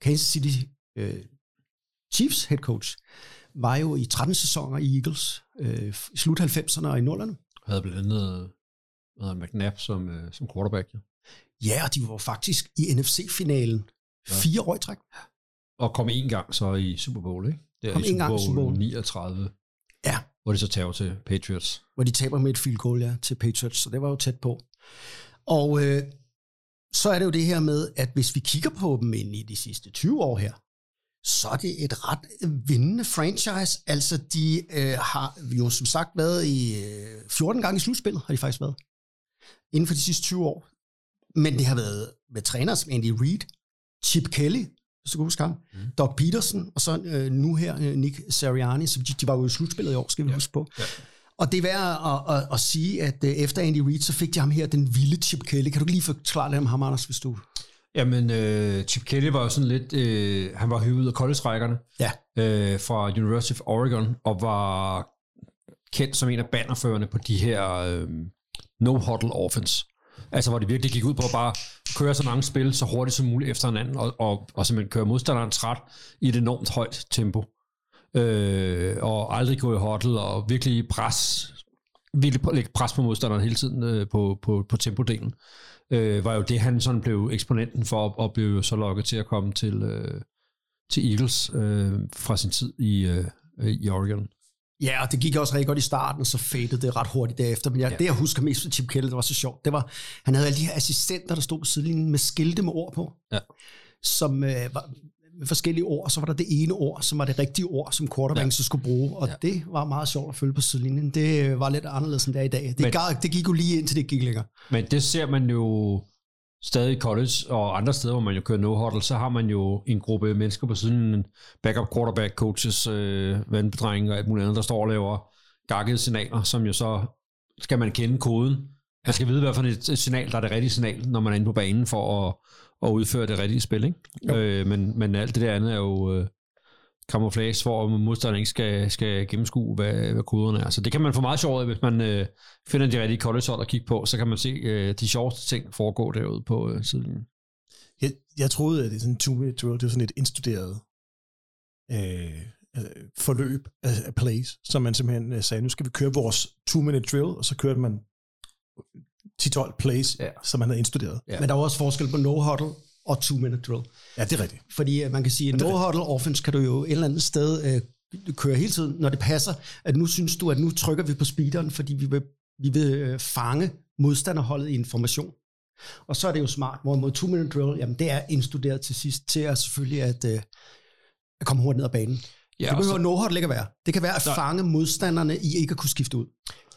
Kansas City øh, Chiefs head coach, var jo i 13 sæsoner i Eagles, øh, i slut 90'erne og i 0'erne. Havde blandt andet han, McNabb som, øh, som quarterback. Ja. Ja, og de var faktisk i NFC-finalen Ja. fire år i træk. Og kom en gang så i Super Bowl, ikke? Det er Kom i en gang i Super Bowl. 39, Ja, hvor de så tager til Patriots. hvor de taber med et field goal ja, til Patriots, så det var jo tæt på. Og øh, så er det jo det her med, at hvis vi kigger på dem ind i de sidste 20 år her, så er det et ret vindende franchise. Altså, de øh, har jo som sagt været i øh, 14 gange i slutspillet, har de faktisk været, inden for de sidste 20 år. Men det har været med trænere som Andy Reid, Chip Kelly, hvis du kan huske ham, mm. Doug Peterson, og så øh, nu her øh, Nick Sirianni, så de, de var jo i slutspillet i år, skal vi ja. huske på. Ja. Og det er værd at, at, at sige, at øh, efter Andy Reid, så fik de ham her, den vilde Chip Kelly. Kan du lige forklare lidt om ham, Anders, hvis du... Jamen, øh, Chip Kelly var jo sådan lidt, øh, han var høvet af college-rækkerne Ja. øh, fra University of Oregon, og var kendt som en af bannerførende på de her øh, no-huddle offense. Altså, hvor det virkelig gik ud på at bare køre så mange spil så hurtigt som muligt efter hinanden, og, og, og simpelthen køre modstanderen træt i et enormt højt tempo. Øh, og aldrig gå i hotel og virkelig pres, virkelig lægge pres på modstanderen hele tiden øh, på, på, på tempodelen øh, var jo det, han sådan blev eksponenten for, og blev jo så lokket til at komme til, øh, til Eagles øh, fra sin tid i, øh, i Oregon. Ja, og det gik også rigtig godt i starten, så fadede det ret hurtigt derefter. Men jeg, ja. det, jeg husker mest fra Chip Kelly, det var så sjovt, det var, han havde alle de her assistenter, der stod på sidelinjen med skilte med ord på, Ja. som øh, var med forskellige ord, så var der det ene ord, som var det rigtige ord, som quarterbacken ja. så skulle bruge, og Ja. det var meget sjovt at følge på sidelinjen. Det øh, var lidt anderledes end det er i dag. Det, Men- Men, det gik jo lige indtil det gik længere. Men det ser man jo stadig i college og andre steder, hvor man jo kører no-huddle, så har man jo en gruppe mennesker på siden, backup quarterback coaches, øh, vandbedrenge og alt muligt andet, der står og laver gakkede signaler, som jo så skal man kende koden. Man skal vide, hvad for et signal, der er det rigtige signal, når man er inde på banen for at, at udføre det rigtige spil. Ikke? Øh, men, men alt det der andet er jo øh, camouflage, hvor modstanderen ikke skal, skal gennemskue, hvad, hvad koderne er. Så det kan man få meget sjovt af, hvis man øh, finder de rigtige college at kigge på, så kan man se øh, de sjoveste ting foregå derude på øh, sidelinjen. Jeg, jeg troede, at det er sådan en two-minute drill, det var sådan et indstuderet øh, øh, forløb af, af plays, som man simpelthen øh, sagde, nu skal vi køre vores two-minute drill, og så kørte man 10-12 plays, Ja. som man havde indstuderet. Ja. Men der er jo også forskel på no-huddle og two-minute drill. Ja, det er rigtigt. Fordi øh, man kan sige, at no-huddle offense kan du jo et eller andet sted øh, køre hele tiden, når det passer, at nu synes du, at nu trykker vi på speederen, fordi vi vil, vi vil øh, fange modstanderholdet i information. Og så er det jo smart, hvorimod two-minute drill, jamen det er indstuderet til sidst, til at selvfølgelig at, øh, at komme hurtigt ned ad banen. Ja, det behøver så- no-huddle ikke at være. Det kan være at Der- fange modstanderne i ikke at kunne skifte ud.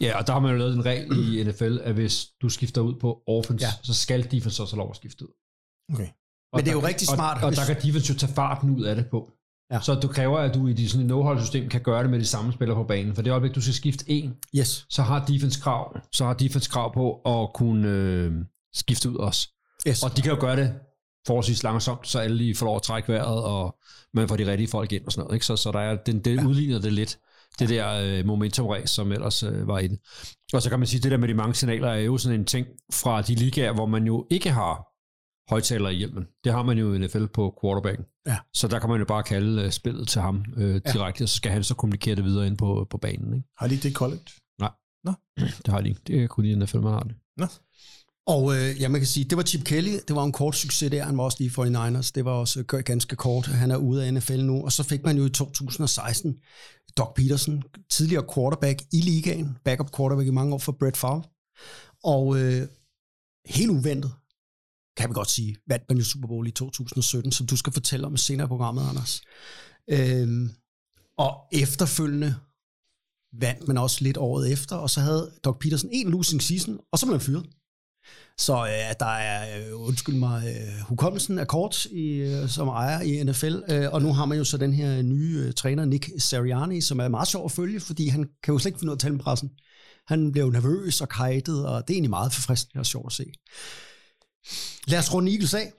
Ja, og der har man jo lavet en regel i NFL, at hvis du skifter ud på offense. Ja. så skal defense også have lov at skifte ud. Okay. Men det er jo der- rigtig og, smart, Og, hvis- der kan defense jo tage farten ud af det på. Ja. Så du kræver, at du i dit sådan et no-hold-system kan gøre det med de samme spillere på banen. For det øjeblik, du skal skifte en, Yes. så har defense krav, så har defense krav på at kunne øh, skifte ud også. yes. Og de kan jo gøre det forholdsvis langsomt, så alle lige får lov at trække vejret, og man får de rigtige folk ind og sådan noget. Ikke? Så, så der er, den, det ja. udligner det lidt, det der øh, momentum-race, som ellers øh, var i det. Og så kan man sige, det der med de mange signaler er jo sådan en ting fra de ligaer, hvor man jo ikke har højtalere i hjelmen. Det har man jo i NFL på quarterbacken. Ja. Så der kan man jo bare kalde øh, spillet til ham øh, direkte, ja. og så skal han så kommunikere det videre ind på, på banen. Ikke? Har de det i college? [clears throat] Det har de ikke. Det er kun i NFL, man har det. Og øh, ja, man kan sige, det var Chip Kelly, det var en kort succes der, han var også lige 49ers, det var også øh, ganske kort, han er ude af NFL nu, og så fik man jo i 2016 Doc Peterson, tidligere quarterback i ligaen, backup quarterback i mange år for Brett Favre, og øh, helt uventet, kan vi godt sige, vandt man jo Super Bowl i 2017, som du skal fortælle om senere i programmet, Anders. Øhm, og efterfølgende vandt man også lidt året efter, og så havde Doc Peterson en losing season, og så blev han fyret. Så øh, der er, øh, undskyld mig, øh, hukommelsen er kort i, øh, som ejer i NFL, øh, og nu har man jo så den her nye øh, træner, Nick Seriani, som er meget sjov at følge, fordi han kan jo slet ikke finde ud af at tale med pressen. Han bliver jo nervøs og kajtet, og det er egentlig meget forfriskende og sjovt at se. Lad os runde Eagles af.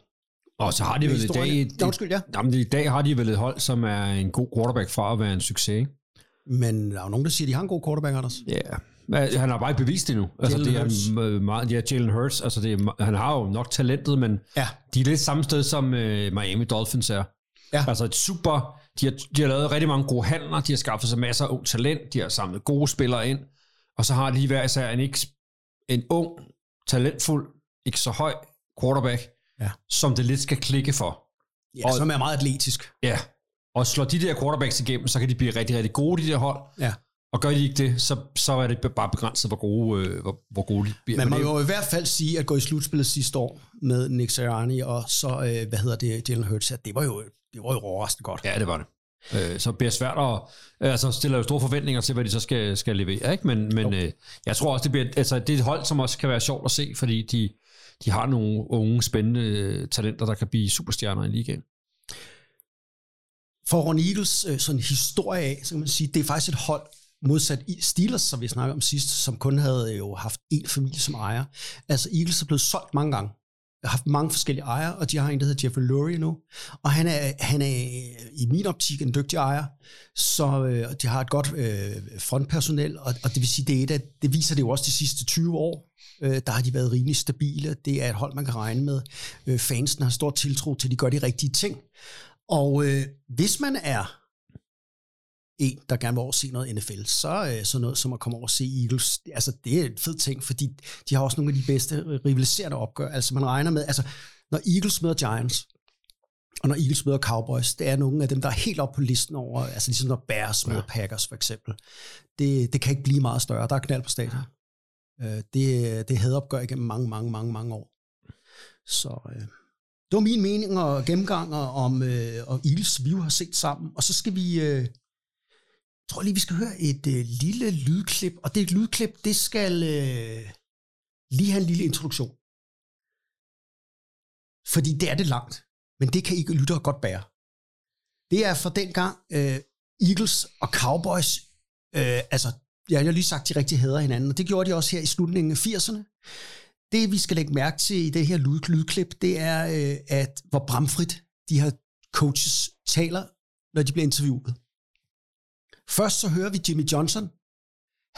Og så har de vel i dag... Et, Ja, undskyld, ja. Jamen, i dag har de vel et hold, som er en god quarterback fra at være en succes. Men der er jo nogen, der siger, at de har en god quarterback, Anders. Ja, yeah. han har bare ikke bevist det nu. Altså, Jalen det er meget, ja, Jalen Hurts, altså det er, han har jo nok talentet, men Ja. de er lidt samme sted, som øh, Miami Dolphins er. Ja. Altså et super, de har, de har lavet rigtig mange gode handler, de har skaffet sig masser af ung talent, de har samlet gode spillere ind, og så har de hver især en, ikke, en ung, talentfuld, ikke så høj quarterback, Ja. som det lidt skal klikke for. Ja, Og- som er meget atletisk. Ja, og slår de der quarterbacks igennem, så kan de blive rigtig, rigtig gode, de der hold. Ja. Og gør de ikke det, så, så er det bare begrænset, hvor gode, øh, hvor, hvor gode de bliver. Men man må jo i hvert fald sige, at gå i slutspillet sidste år med Nick Sirianni, og så, øh, hvad hedder det, Jalen Hurts, at det var jo, det var jo overraskende godt. Ja, det var det. Øh, så bliver svært at... Altså, stiller jo store forventninger til, hvad de så skal, skal levere, ikke? Men, men øh, jeg tror også, det bliver... Altså, det er et hold, som også kan være sjovt at se, fordi de, de har nogle unge, spændende øh, talenter, der kan blive superstjerner i ligaen. For Ron Eagles øh, sådan en historie af, så kan man sige, det er faktisk et hold, modsat i Steelers, som vi snakkede om sidst, som kun havde øh, jo haft en familie som ejer. Altså Eagles er blevet solgt mange gange. har haft mange forskellige ejere, og de har en, der hedder Jeffrey Lurie nu. Og han er, han er i min optik en dygtig ejer, så øh, de har et godt øh, frontpersonel, og, og det vil sige, det, er et af, det viser det jo også de sidste 20 år. Øh, der har de været rimelig stabile. Det er et hold, man kan regne med. Øh, fansen har stor tiltro til, at de gør de rigtige ting. Og øh, hvis man er en, der gerne vil over se noget NFL, så øh, så noget som at komme over og se Eagles, altså det er en fed ting, fordi de har også nogle af de bedste rivaliserende opgør. Altså man regner med, altså når Eagles møder Giants, og når Eagles møder Cowboys, det er nogle af dem, der er helt op på listen over, altså ligesom når Bears møder Packers for eksempel. Det, det kan ikke blive meget større. Der er knald på stadion. Øh, det, det havde opgør igennem mange, mange, mange, mange år. Så øh, det var min mening og gennemgang om, øh, og Ils, vi har set sammen. Og så skal vi, øh, jeg tror lige, vi skal høre et øh, lille lydklip. Og det lydklip, det skal øh, lige have en lille introduktion. Fordi det er det langt, men det kan I lyttere godt bære. Det er fra den gang øh, Eagles og Cowboys, øh, altså ja, jeg har lige sagt, de rigtig hader hinanden, og det gjorde de også her i slutningen af 80'erne. Det, vi skal lægge mærke til i det her lyd, lydklip, det er, øh, at hvor bramfrit de her coaches taler, når de bliver interviewet. Først så hører vi Jimmy Johnson.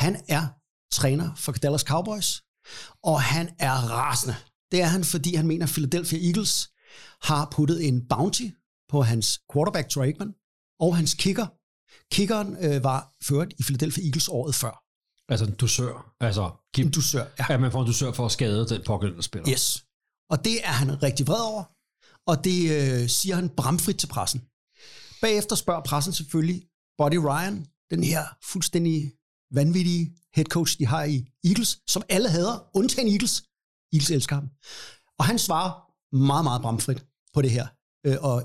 Han er træner for Dallas Cowboys, og han er rasende. Det er han, fordi han mener, at Philadelphia Eagles har puttet en bounty på hans quarterback, Troy Aikman, og hans kicker. Kickeren øh, var ført i Philadelphia Eagles året før. Altså en dusør. Altså, giv, En dusør. Ja. at man får en dusør for at skade den pågældende spiller. Yes. Og det er han rigtig vred over, og det øh, siger han bramfrit til pressen. Bagefter spørger pressen selvfølgelig Buddy Ryan, den her fuldstændig vanvittige head coach, de har i Eagles, som alle hader, undtagen Eagles. Eagles elsker ham. Og han svarer meget, meget bramfrit på det her. Øh, og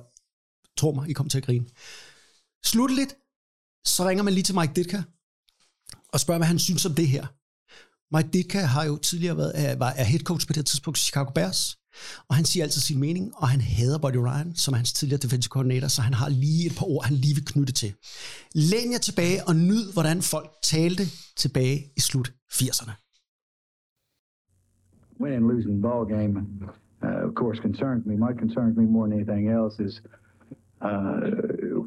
tro mig, I kommer til at grine. Slutteligt, så ringer man lige til Mike Ditka og spørger, hvad han synes om det her. Mike Ditka har jo tidligere været, er, var, er head coach på det her tidspunkt i Chicago Bears. Og han siger altid sin mening, og han hader Buddy Ryan, som er hans tidligere defensive coordinator, så han har lige et par ord, han lige vil knytte til. Læn jer tilbage og nyd, hvordan folk talte tilbage i slut 80'erne. winning and losing ball game, uh, of course, concerns me. My concerns me more than anything else is uh,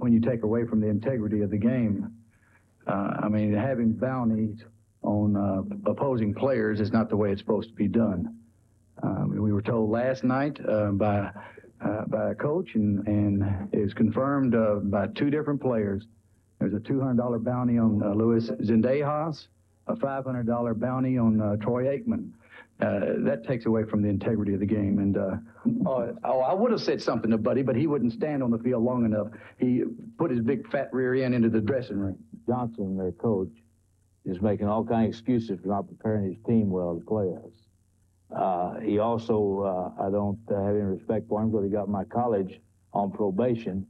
when you take away from the integrity of the game. Uh, I mean, having bounties on uh, opposing players is not the way it's supposed to be done. Um, we were told last night uh, by uh, by a coach, and and was confirmed uh, by two different players. There's a $200 bounty on uh, Luis Zendejas, a $500 bounty on Troy Aikman. Uh, that takes away from the integrity of the game. And uh, oh, oh, I would have said something to Buddy, but he wouldn't stand on the field long enough. He put his big fat rear end into the dressing room. Johnson, their coach, is making all kinds of excuses for not preparing his team well to play us. Uh, he also, uh, I don't uh, have any respect for him because he got my college on probation,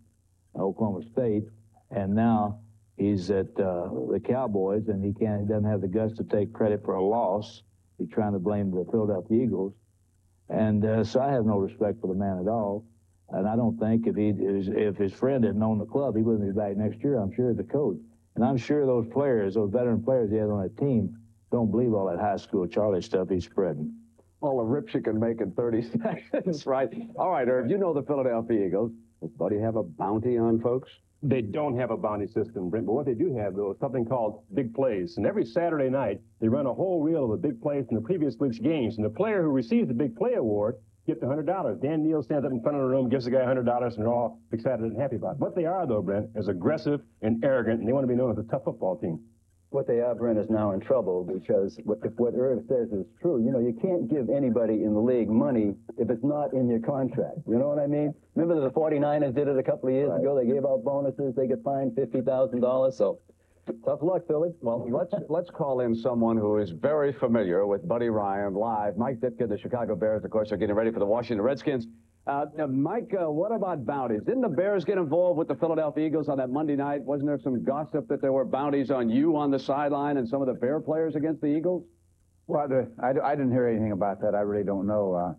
Oklahoma State, and now he's at uh, the Cowboys, and he can't, he doesn't have the guts to take credit for a loss. He's trying to blame the Philadelphia Eagles, and uh, so I have no respect for the man at all. And I don't think if he if his friend had known the club, he wouldn't be back next year. I'm sure the coach, and I'm sure those players, those veteran players he has on that team, don't believe all that high school Charlie stuff he's spreading. all the rips you can make in 30 [laughs] seconds, right? All right, Irv, you know the Philadelphia Eagles. Does Buddy have a bounty on folks? They don't have a bounty system, Brent, but what they do have, though, is something called big plays. And every Saturday night, they run a whole reel of the big plays from the previous week's games. And the player who receives the big play award gets $100. Dan Neal stands up in front of the room, gives the guy $100, and they're all excited and happy about it. What they are, though, Brent, is aggressive and arrogant, and they want to be known as a tough football team. What they are, Brent, is now in trouble because what- if what Irv says is true, you know, you can't give anybody in the league money if it's not in your contract. You know what I mean? Remember that the 49ers did it a couple of years ago? They gave out bonuses. They could find $50,000. So tough luck, Philly. Well, let's let's call in someone who is very familiar with Buddy Ryan live. Mike Ditka, the Chicago Bears, of course, are getting ready for the Washington Redskins. Uh, now, Mike, uh, what about bounties? Didn't the Bears get involved with the Philadelphia Eagles on that Monday night? Wasn't there some gossip that there were bounties on you on the sideline and some of the Bear players against the Eagles? Well, the, I, I didn't hear anything about that. I really don't know. Uh,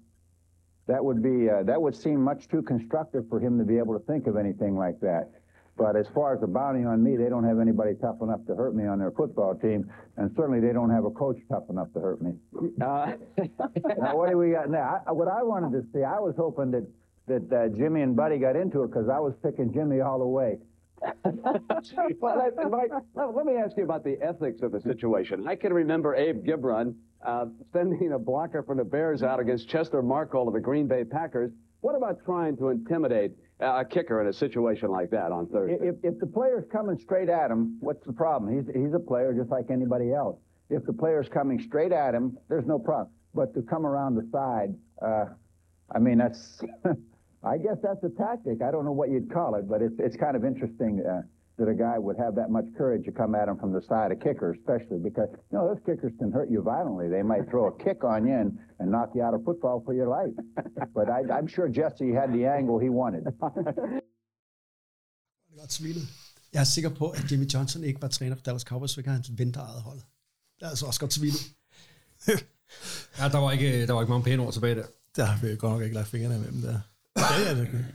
that would be uh, that would seem much too constructive for him to be able to think of anything like that. But as far as the bounty on me, they don't have anybody tough enough to hurt me on their football team, and certainly they don't have a coach tough enough to hurt me. Uh, [laughs] now, what do we got now? I, what I wanted to see, I was hoping that that uh, Jimmy and Buddy got into it because I was picking Jimmy all the way. [laughs] well, let, Mike, let, me ask you about the ethics of the situation. I can remember Abe Gibron uh, sending a blocker from the Bears out against Chester Markle of the Green Bay Packers. What about trying to intimidate a kicker in a situation like that on Thursday? If, if the player's coming straight at him, what's the problem? He's, he's a player just like anybody else. If the player's coming straight at him, there's no problem. But to come around the side, uh, I mean, that's, [laughs] I guess that's a tactic. I don't know what you'd call it, but it's, it's kind of interesting uh, that a guy would have that much courage to come at him from the side, a kicker especially, because, you know, those kickers can hurt you violently. They might throw a [laughs] kick on you and, and knock you out of football for your life. but I, I'm sure Jesse had the angle he wanted. [laughs] godt svinet. Jeg er sikker på, at Jimmy Johnson ikke var træner for Dallas Cowboys, så ikke han vente eget holdet. Det er altså også godt svinet. [laughs] Ja, der var ikke, der var ikke mange pæne ord tilbage der. Der har vi godt nok ikke lagt fingrene imellem der. Ja, ja, det,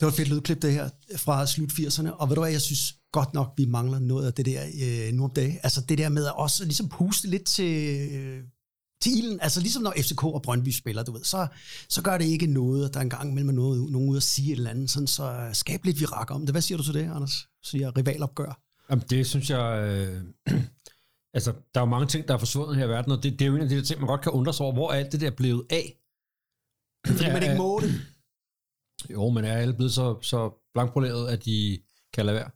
Det var et fedt lydklip, det her, fra slut 80'erne. Og ved du hvad, jeg synes godt nok, vi mangler noget af det der øh, nu om dagen. Altså det der med at også ligesom puste lidt til, øh, til ilden. Altså ligesom når FCK og Brøndby spiller, du ved, så, så gør det ikke noget, at der engang mellem noget, nogen ude at sige et eller andet, sådan så skab lidt virak om det. Hvad siger du til det, Anders? Siger rivalopgør. Jamen, det synes jeg... Øh, [clears throat] altså, der er jo mange ting, der er forsvundet her i verden, og det, det er jo en af de der ting, man godt kan undre sig over. Hvor er alt det der blevet af? Fordi man ikke må det. Jo, men er alle blevet så, så blankpoleret, at de kan lade være?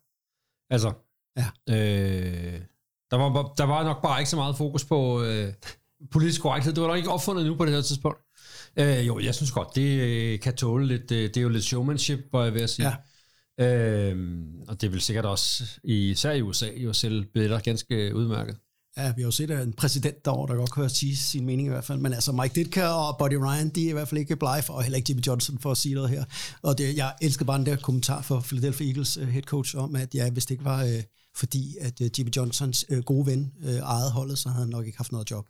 Altså, Ja. øh, der, var, der var nok bare ikke så meget fokus på øh, politisk korrekthed. Det var nok ikke opfundet nu på det her tidspunkt. Øh, jo, jeg synes godt, det øh, kan tåle lidt, øh, det er jo lidt showmanship, var jeg ved at sige. Ja. Øh, og det vil sikkert også, især i USA, jo selv billetter ganske udmærket. Ja, vi har jo set en præsident derovre, der godt kan sige sin mening i hvert fald. Men altså Mike Ditka og Buddy Ryan, de er i hvert fald ikke blege for, og heller ikke Jimmy Johnson for at sige noget her. Og det, jeg elsker bare den der kommentar for Philadelphia Eagles uh, head coach om, at ja, hvis det ikke var uh, fordi at øh, Jimmy Johnsons øh, gode ven øh, ejede holdet, så havde han nok ikke haft noget job.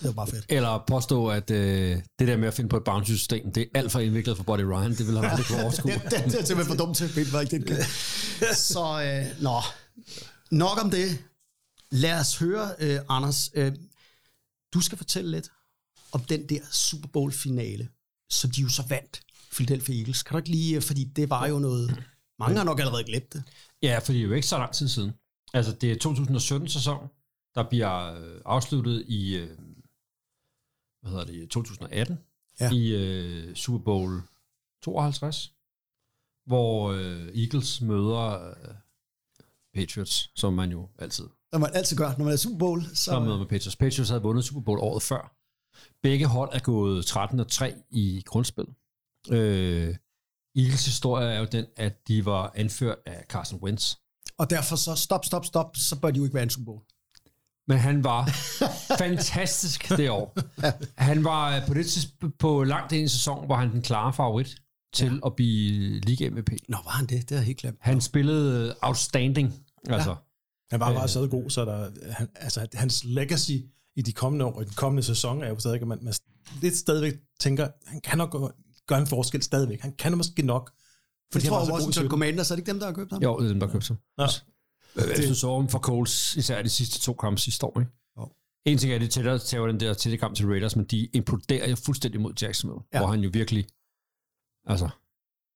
Det var bare fedt. Eller påstå, at øh, det der med at finde på et bounty-system, det er alt for indviklet for Buddy Ryan. Det vil han aldrig kunne [laughs] overskue. det, det, det er simpelthen for dumt til, at var ikke det. Så øh, nå, nok om det. Lad os høre, øh, Anders. Øh, du skal fortælle lidt om den der Super Bowl-finale, som de jo så vandt, Philadelphia Eagles. Kan du ikke lige, fordi det var jo noget, mange har nok allerede glemt det. Ja, for det er jo ikke så lang tid siden. Altså, det er 2017-sæson, der bliver øh, afsluttet i, øh, hvad hedder det, 2018, Ja. i øh, Super Bowl 52, hvor øh, Eagles møder øh, Patriots, som man jo altid Når man altid gør, når man er Super Bowl, så så... møder med Patriots. Patriots havde vundet Super Bowl året før. Begge hold er gået 13 og 3 i grundspil. Øh, Eagles historie er jo den, at de var anført af Carson Wentz. Og derfor så, stop, stop, stop, så bør de jo ikke være en Super Bowl. Men han var [laughs] fantastisk det år. Han var øh, på det tidspunkt, på langt ind i sæsonen, var han den klare favorit til ja. at blive Liga MVP. Nå, var han det? Det er helt glemt. Han spillede outstanding. Altså. Han var bare så god, så der, han, altså, hans legacy i de kommende år, i den kommende sæson, er jo stadig, at man, man lidt stadigvæk tænker, han kan nok gøre, gøre en forskel stadigvæk. Han kan måske nok. Fordi jeg han tror, så i Washington. Commanders, er det ikke dem, der har købt ham? Jo, det er dem, der købte ham. Ja. Jeg synes om for Coles, især de sidste to kampe sidste år. Ikke? Jo. En ting er, at de tæller til den der tætte kamp til Raiders, men de imploderer jo fuldstændig mod Jacksonville, Ja. hvor han jo virkelig, altså,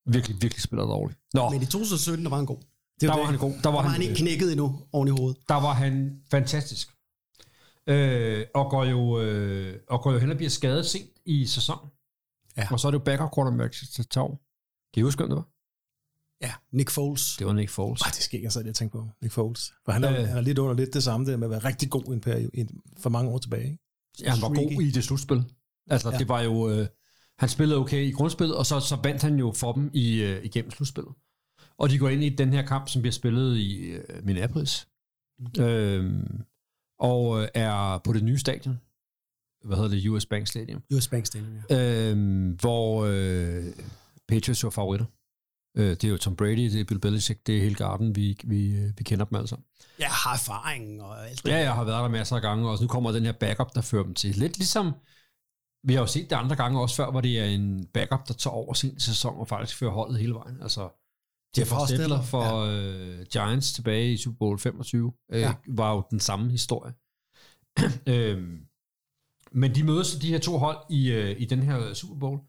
virkelig, virkelig spiller dårligt. Nå, Men i 2017, der var han god. Det er der var det. han god. Der var, var han ikke knækket endnu oven i hovedet. der var han fantastisk. Øh, og, går jo, øh, og går jo hen og bliver skadet sent i sæsonen. Ja. Og så er det jo backup quarterback til Tav. Kan I huske, hvem det var? Ja, Nick Foles. Det var Nick Foles. Ej, det skal ikke jeg så lige tænke på. Nick Foles. For han Øh. han er lidt under lidt det samme der med at være rigtig god i en periode, en- for mange år tilbage. Ikke? Ja, han var Streaky. god i det slutspil. Altså, Ja. ja. det var jo... Øh, han spillede okay i grundspillet, og så, så vandt han jo for dem i, øh, igennem slutspillet. Og de går ind i den her kamp, som bliver spillet i øh, Minneapolis. Øhm, og øh, er på det nye stadion. Hvad hedder det? US Bank Stadium. US Bank Stadium, ja. Øhm, hvor øh, Patriots var favoritter. Øh, det er jo Tom Brady, det er Bill Belichick, det er hele garden, vi, vi, øh, vi kender dem alle sammen. Jeg har erfaring og alt det. Ja, jeg har været der masser af gange, og nu kommer den her backup, der fører dem til. Lidt ligesom, vi har jo set det andre gange også før, hvor det er en backup, der tager over sin sæson og faktisk fører holdet hele vejen. Altså, Jeff Hostetler for ja. øh, Giants tilbage i Super Bowl 25 øh, Ja. var jo den samme historie. [clears throat] øhm, men de mødes de her to hold i, øh, i den her Super Bowl,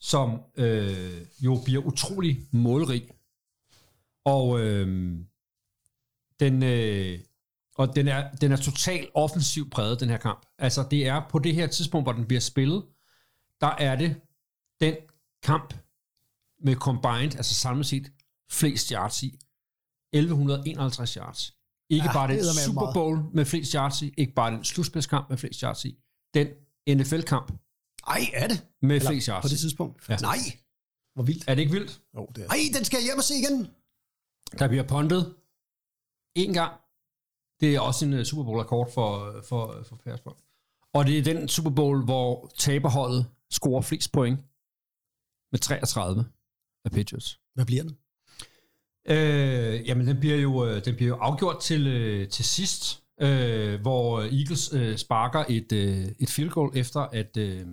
som øh, jo bliver utrolig målrig. Og øh, den, øh, og den er, den er totalt offensivt præget, den her kamp. Altså, det er på det her tidspunkt, hvor den bliver spillet, der er det den kamp med combined, altså samlet set, flest yards i. 1151 yards. Ikke Ja, ja, bare den er Super meget. Bowl med flest yards i, ikke bare den slutspilskamp med flest yards i. Den NFL-kamp Ej, er det? med Eller flest yards På det tidspunkt? Ja. Nej. Hvor vildt. Er det ikke vildt? Jo, det er. Ej, den skal jeg hjem og se igen. Der bliver puntet en gang. Det er også en uh, Super Bowl-akkord for, for, for Persborg. Og det er den Super Bowl, hvor taberholdet scorer flest point med 33 af Patriots. Hvad bliver den? Øh, jamen, den bliver jo, øh, den bliver jo afgjort til, øh, til sidst, øh, hvor Eagles øh, sparker et, øh, et field goal efter, at øh,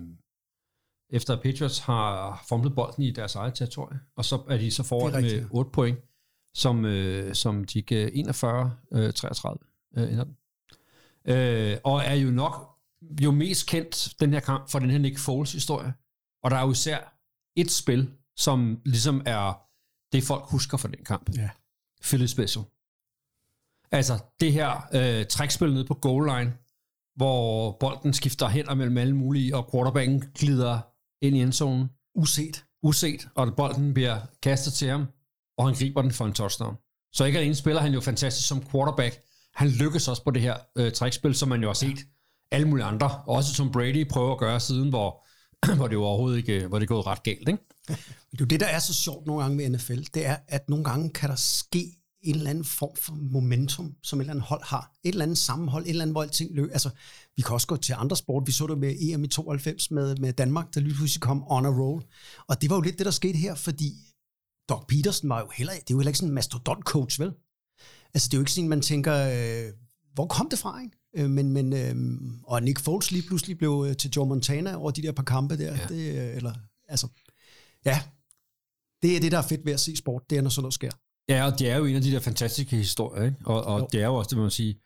efter at Patriots har fumlet bolden i deres eget territorie, og så er de så foran med rigtigt. 8 point, som, øh, som de gav 41-33 øh, ender den. Øh, og er jo nok jo mest kendt, den her kamp, for den her Nick Foles-historie. Og der er jo især et spil, som ligesom er det, folk husker fra den kamp. Ja. Philly Special. Altså, det her øh, trækspil nede på goal line, hvor bolden skifter hænder mellem alle mulige, og quarterbacken glider ind i endzonen, Uset. uset, og bolden bliver kastet til ham, og han griber den for en touchdown. Så ikke alene spiller han jo fantastisk som quarterback, han lykkes også på det her øh, trækspil, som man jo har set alle mulige andre, også som Brady prøver at gøre siden, hvor, [clears throat] hvor det jo overhovedet ikke øh, hvor det er gået ret galt. Ikke? Det er jo det, der er så sjovt nogle gange med NFL, det er, at nogle gange kan der ske en eller anden form for momentum, som et eller andet hold har. Et eller andet sammenhold, et eller andet, hvor alting løb. Altså, vi kan også gå til andre sport. Vi så det med EM i 92 med, med Danmark, der lige pludselig kom on a roll. Og det var jo lidt det, der skete her, fordi Doc Peterson var jo heller, det er jo heller ikke sådan en mastodont-coach, vel? Altså, det er jo ikke sådan, man tænker, øh, hvor kom det fra, ikke? Øh, men, men, øh, og Nick Foles lige pludselig blev øh, til Joe Montana over de der par kampe der. Ja. Det, øh, eller, altså, ja, det er det, der er fedt ved at se sport, det er, når sådan noget sker. Ja, og det er jo en af de der fantastiske historier, ikke? Og, og det er jo også det, man sige,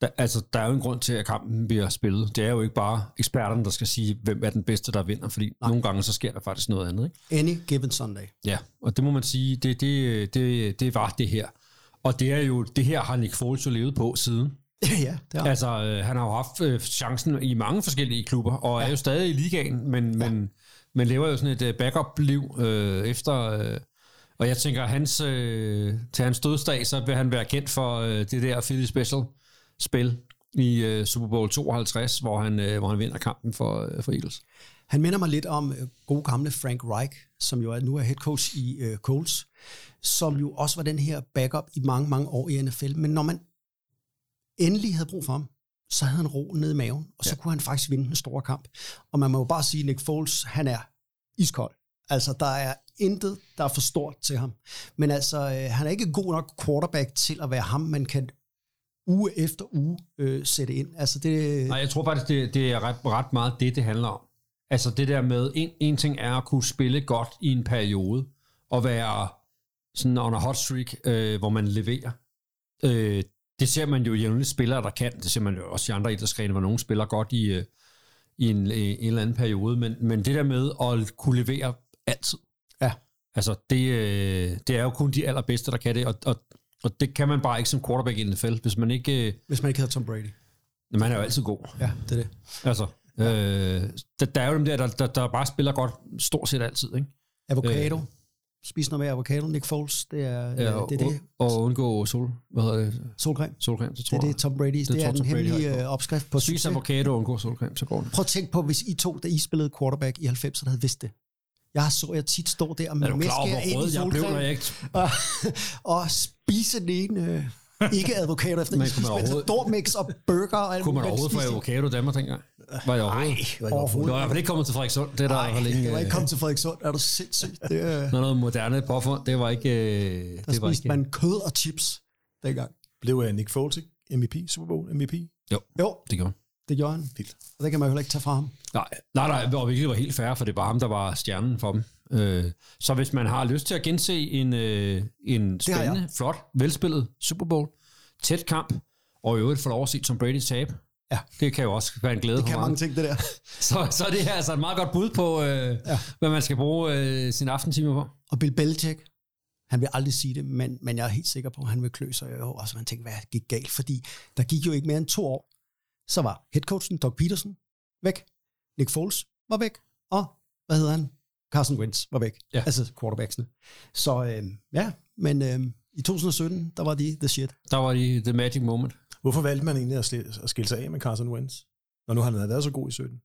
der, altså, der er jo en grund til, at kampen bliver spillet. Det er jo ikke bare eksperterne, der skal sige, hvem er den bedste, der vinder, fordi Nej. nogle gange så sker der faktisk noget andet. Ikke? Any given Sunday. Ja, og det må man sige, det, det, det, det var det her. Og det er jo, det her har Nick Foles jo levet på siden. Ja, det har Altså, øh, han har jo haft øh, chancen i mange forskellige klubber, og ja. er jo stadig i ligaen, men, ja. men, men lever jo sådan et øh, backup-liv øh, efter... Øh, og jeg tænker, hans, øh, til hans dødsdag, så vil han være kendt for øh, det der Philly Special spil i øh, Super Bowl 52, hvor han, øh, hvor han vinder kampen for, øh, for Eagles. Han minder mig lidt om øh, god gamle Frank Reich, som jo er, nu er head coach i øh, Colts, som jo også var den her backup i mange, mange år i NFL. Men når man endelig havde brug for ham, så havde han ro ned i maven, og så ja. kunne han faktisk vinde en stor kamp. Og man må jo bare sige, at Nick Foles, han er iskold. Altså, der er intet, der er for stort til ham. Men altså, øh, han er ikke god nok quarterback til at være ham, man kan uge efter uge øh, sætte ind. Altså, det, Nej, jeg tror faktisk, det, det er ret, ret meget det, det handler om. Altså det der med, en, en ting er at kunne spille godt i en periode, og være sådan on a hot streak, øh, hvor man leverer. Øh, det ser man jo i jævnligt spillere, der kan. Det ser man jo også i andre idrætsgrene, hvor nogen spiller godt i, øh, i en, øh, en eller anden periode. Men, men det der med at kunne levere altid. Ja. Altså, det, øh, det er jo kun de allerbedste, der kan det. Og, og, og det kan man bare ikke som quarterback i NFL, hvis man ikke... Hvis man ikke hedder Tom Brady. Man er jo altid god. Ja, det er det. Altså, øh, der, der er jo dem der, der, der, der bare spiller godt stort set altid, ikke? Avocado. Øh. Spis noget mere avocado, Nick Foles. Det er Ja, og, det, er det. og undgå sol, hvad hedder det? Solcreme. Solcreme, det Det tror er jeg. det, Tom Brady. Det, det er tror den Tom Brady hemmelige øh, opskrift på Spis avocado og undgå solcreme, så går det. Prøv at tænke på, hvis I to, da I spillede quarterback i 90'erne, havde vidst det. Jeg så jeg tit stå der med Er mæsker ind i solcreme og, og spise den ene øh, ikke avocado efter Men I spiste overhovedet- og burger. Og Kunne man overhovedet få avocado i Danmark dengang? Var jeg overhovedet? Nej, Det var i hvert fald ikke kommet til Frederikssund. Det er der Nej, ikke... det var ikke øh, kommet til Frederikssund. Er du sindssygt? Det, øh, Noget, noget moderne påfund. Det var ikke... øh, der Det var spiste ikke... man kød og chips dengang. Blev uh, Nick Foles MVP, Super Bowl MVP? Jo, Det gjorde det gjorde han. Vildt. Og det kan man jo heller ikke tage fra ham. Nej, nej, nej, og virkelig var helt færre, for det var ham, der var stjernen for dem. Øh, så hvis man har lyst til at gense en, øh, en spændende, flot, velspillet Super Bowl, tæt kamp, og i øvrigt få lov at se Tom Brady tabe, Ja. det kan jo også være en glæde Det for kan mange. mange ting, det der. [laughs] Så, så er det her altså et meget godt bud på, øh, ja. hvad man skal bruge øh, sin aftentimer på. Og Bill Belichick, han vil aldrig sige det, men, men jeg er helt sikker på, at han vil klø sig i år. Og så man tænker, hvad gik galt? Fordi der gik jo ikke mere end to år. Så var headcoachen Doug Peterson væk. Nick Foles var væk. Og, hvad hedder han? Carson Wentz var væk. Ja. Altså quarterbacksene. Så øh, ja, men øh, i 2017, der var de the shit. Der var de the magic moment. Hvorfor valgte man egentlig at, skille sig af med Carson Wentz? Når nu han havde været så god i 17.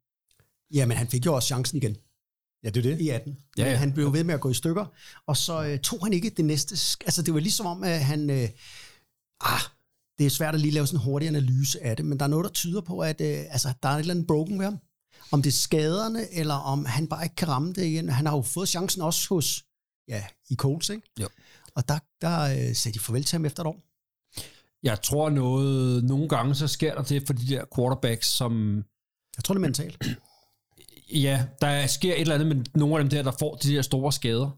Ja, men han fik jo også chancen igen Ja, det er det. i 18. Ja, Men ja. han blev ved med at gå i stykker, og så øh, tog han ikke det næste... Altså, det var ligesom om, at han... Øh, ah, det er svært at lige lave sådan en hurtig analyse af det, men der er noget, der tyder på, at øh, altså, der er et eller andet broken ved ham. Om det er skaderne, eller om han bare ikke kan ramme det igen. Han har jo fået chancen også hos, ja, i Colts, ikke? Jo. Og der, der øh, sagde de farvel til ham efter et år. Jeg tror noget, nogle gange så sker der det for de der quarterbacks, som Jeg tror, det er mentalt. [clears throat] Ja, der sker et eller andet med nogle af dem der, der får de der store skader.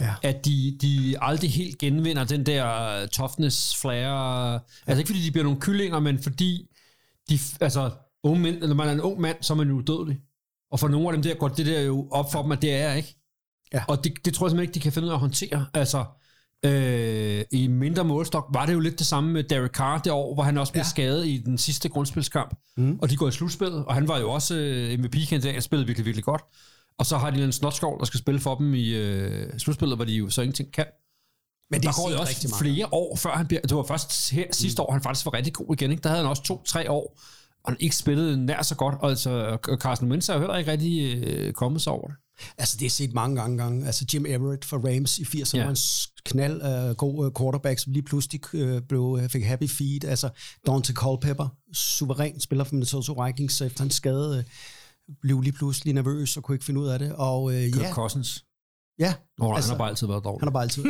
Ja. At de, de aldrig helt genvinder den der toughness flare. Altså ikke fordi de bliver nogle kyllinger, men fordi de, altså, unge mænd, når man er en ung mand, så er man jo udødelig. Og for nogle af dem der går det der jo op for dem, at det er ikke. Ja. Og det, det tror jeg simpelthen ikke, de kan finde ud af at håndtere. Altså, øh, i mindre målstok var det jo lidt det samme med Derek Carr det år, hvor han også blev Ja. skadet i den sidste grundspilskamp. Mm. Og de går i slutspillet, og han var jo også øh, MVP-kandidat og spillede virkelig, virkelig godt. Og så har de en snotskov, der skal spille for dem i øh, slutspillet, hvor de jo så ingenting kan. Men der er går jo også flere år, før han bliver... Det var først her sidste år, han faktisk var rigtig god igen. Ikke? Der havde han også to-tre år, og han ikke spillede nær så godt. Og altså, Carson Wentz er jo heller ikke rigtig øh, kommet sig over det. Altså, det er set mange gange. gange. Altså, Jim Everett for Rams i 80'erne Ja. var en knald uh, god uh, quarterback, som lige pludselig uh, blev, uh, fik happy feet. Altså, Dante Culpepper, suveræn spiller for Minnesota Vikings, efter han skade, uh, blev lige pludselig nervøs og kunne ikke finde ud af det. Og uh, Kirk ja, Cousins. Ja. Nå, altså, han har bare altid været dårlig. Han har bare altid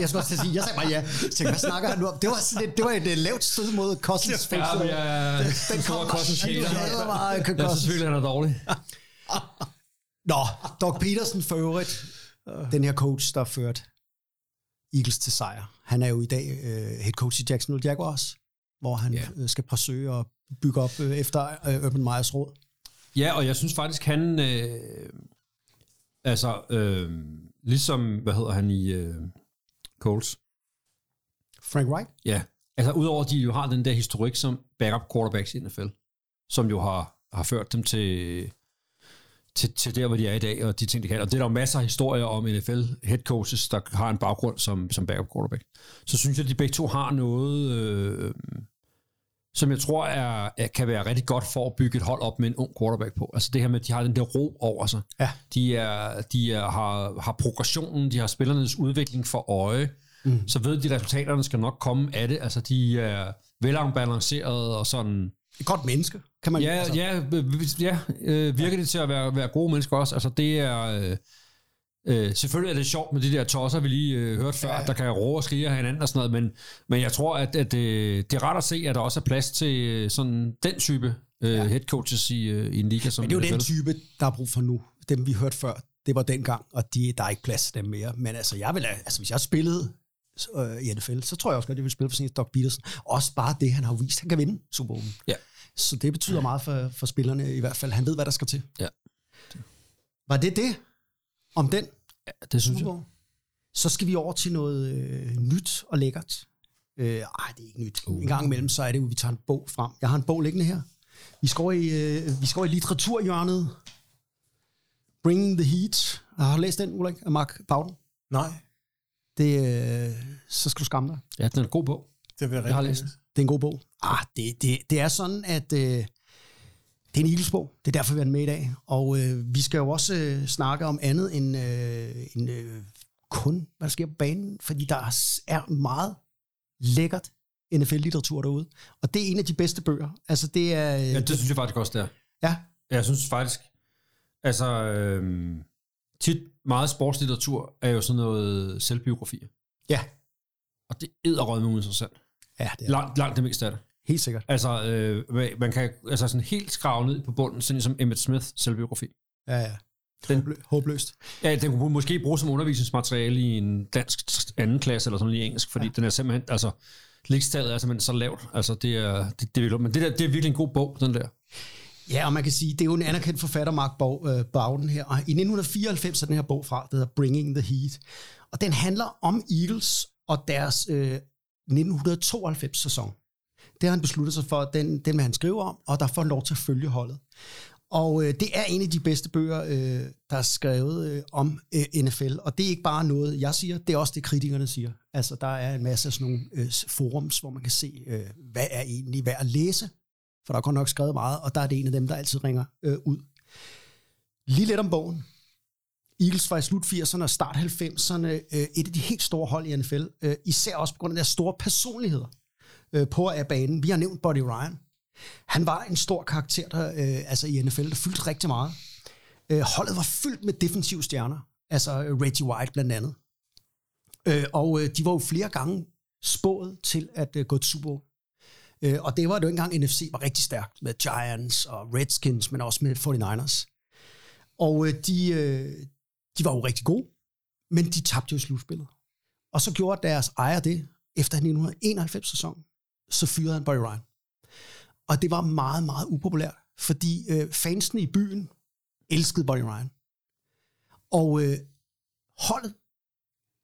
Jeg skal også sige, jeg sagde bare ja. Jeg tænkte, hvad snakker han nu om? Det var, sådan et, det var et uh, lavt stød mod Cousins face. Ja, men jeg Den- den, den kom bare Cousins mig, Kirk Jeg synes virkelig, han er dårlig. [laughs] Nå, Doc Peterson for øvrigt. Den her coach, der har ført Eagles til sejr. Han er jo i dag uh, head coach i Jacksonville Jaguars, hvor han yeah. skal forsøge at bygge op uh, efter uh, Urban Meyers råd. Ja, og jeg synes faktisk, han... Øh, altså, øh, ligesom, hvad hedder han i øh, Colts? Frank Wright? Ja, altså udover at de jo har den der historik som backup quarterbacks i NFL, som jo har, har ført dem til, til, til der, hvor de er i dag, og de ting, de kan. Og det er der jo masser af historier om NFL head coaches, der har en baggrund som, som backup quarterback. Så synes jeg, at de begge to har noget, øh, som jeg tror er, er, kan være rigtig godt for at bygge et hold op med en ung quarterback på. Altså det her med, at de har den der ro over sig. Ja. De, er, de er, har, har progressionen, de har spillernes udvikling for øje, mm. så ved de, at resultaterne skal nok komme af det. Altså de er velafbalancerede og sådan... Et godt menneske, kan man Ja, altså. ja, ja øh, virker det til at være, være gode mennesker også. Altså det er... Øh, øh, selvfølgelig er det sjovt med de der tosser, vi lige øh, hørte før, ja. der kan råbe og skrige af hinanden og sådan noget, men, men jeg tror, at, at øh, det er rart at se, at der også er plads til øh, sådan den type øh, ja. head coaches i, øh, i en liga som Men det er jo den type, der er brug for nu. Dem vi hørte før, det var dengang, og de, der er ikke plads til dem mere. Men altså, jeg vil, altså hvis jeg spillede øh, i NFL, så tror jeg også godt, jeg vil spille for sådan en Doc Peterson. Også bare det, han har vist, han kan vinde Super Bowl. Ja. Så det betyder meget for, for spillerne i hvert fald. Han ved, hvad der skal til. Ja. Var det det om den? Ja, det synes jeg. Super Bowl? Så skal vi over til noget øh, nyt og lækkert. Øh, ej, det er ikke nyt. Uh. En gang imellem, så er det jo, at vi tager en bog frem. Jeg har en bog liggende her. Vi skal over i, øh, vi skal over i litteraturhjørnet. Bringing the Heat. Jeg har du læst den, Ulrik, af Mark Bowden. Nej, Det, øh, så skal du skamme dig. Ja, den er en god bog. det vil jeg Jeg har læst. Det er en god bog. Ah, det, det, det er sådan, at øh, det er en Eagles-bog. Det er derfor, vi er med i dag. Og øh, vi skal jo også øh, snakke om andet end, øh, end øh, kun, hvad der sker på banen. Fordi der er meget lækkert NFL-litteratur derude. Og det er en af de bedste bøger. Altså, det er... Øh, Ja, det synes jeg faktisk også, det er. ja, Jeg synes faktisk, altså øhm, tit meget sportslitteratur er jo sådan noget selvbiografi. ja, Og det er med interessant. ja, det er Langt, langt det meste af det. helt sikkert. Altså, øh, man kan altså sådan helt skrave ned på bunden, sådan som Emmett Smith selvbiografi. Ja, ja. Den, Håblø- Håbløst. ja, den kunne måske bruges som undervisningsmateriale i en dansk anden klasse, eller sådan noget i engelsk, fordi ja. den er simpelthen, altså, ligestallet er simpelthen så lavt. Altså, det er, det, det er, men det, der, det er virkelig en god bog, den der. Ja, og man kan sige, det er jo en anerkendt forfatter, Mark øh, Bowden her. Og i 1994 er den her bog fra, der hedder Bringing the Heat. Og den handler om Eagles og deres øh, 1992-sæson. Det har han besluttet sig for, den, den vil han skrive om, og der får han lov til at følge holdet. Og øh, det er en af de bedste bøger, øh, der er skrevet øh, om øh, NFL. Og det er ikke bare noget, jeg siger, det er også det, kritikerne siger. Altså, der er en masse af sådan nogle øh, forums, hvor man kan se, øh, hvad er egentlig værd at læse. For der er godt nok skrevet meget, og der er det en af dem, der altid ringer øh, ud. Lige lidt om bogen. Eagles var i slut 80'erne og start 90'erne øh, et af de helt store hold i NFL. Øh, især også på grund af deres store personligheder øh, på af banen. Vi har nævnt Buddy Ryan. Han var en stor karakter der, øh, altså i NFL, der fyldte rigtig meget. Øh, holdet var fyldt med defensive stjerner. Altså øh, Reggie White blandt andet. Øh, og øh, de var jo flere gange spået til at øh, gå til Super Bowl. Øh, og det var det jo engang NFC var rigtig stærkt med Giants og Redskins, men også med 49ers. Og øh, de, øh, de var jo rigtig gode, men de tabte jo i slutspillet. Og så gjorde deres ejer det, efter 1991-sæsonen, så fyrede han Buddy Ryan. Og det var meget, meget upopulært, fordi øh, fansene i byen elskede Buddy Ryan. Og øh, holdet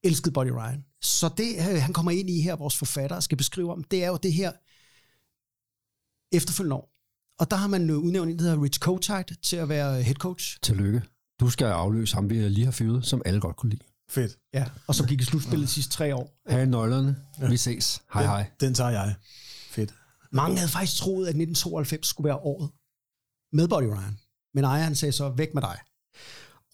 elskede Buddy Ryan. Så det, øh, han kommer ind i her, vores forfatter skal beskrive om, det er jo det her efterfølgende år. Og der har man øh, udnævnt en, der hedder Rich Kotite til at være head coach. Tillykke. Du skal afløse ham, vi lige har fyret, som alle godt kunne lide. Fedt. Ja, og så gik i slutspillet de sidste tre år. Hej nøglerne. Vi ses. Hej hej. Den, den tager jeg. Fedt. Mange havde faktisk troet, at 1992 skulle være året med Buddy Ryan. Men ejeren sagde så, væk med dig.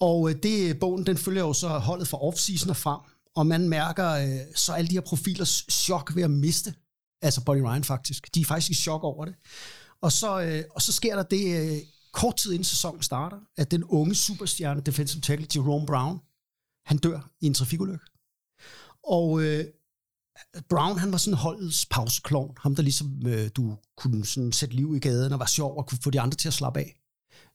Og øh, det, bogen den følger jo så holdet fra off-season og frem. Og man mærker øh, så alle de her profilers chok ved at miste. Altså Bonnie Ryan faktisk. De er faktisk i chok over det. Og så, øh, og så sker der det øh, kort tid inden sæsonen starter, at den unge superstjerne defensive tackle Jerome Brown, Han dør i en trafikulykke. Og øh, Brown, han var sådan holdets pauseklovn. Ham, der ligesom øh, du kunne sådan sætte liv i gaden og var sjov og kunne få de andre til at slappe af.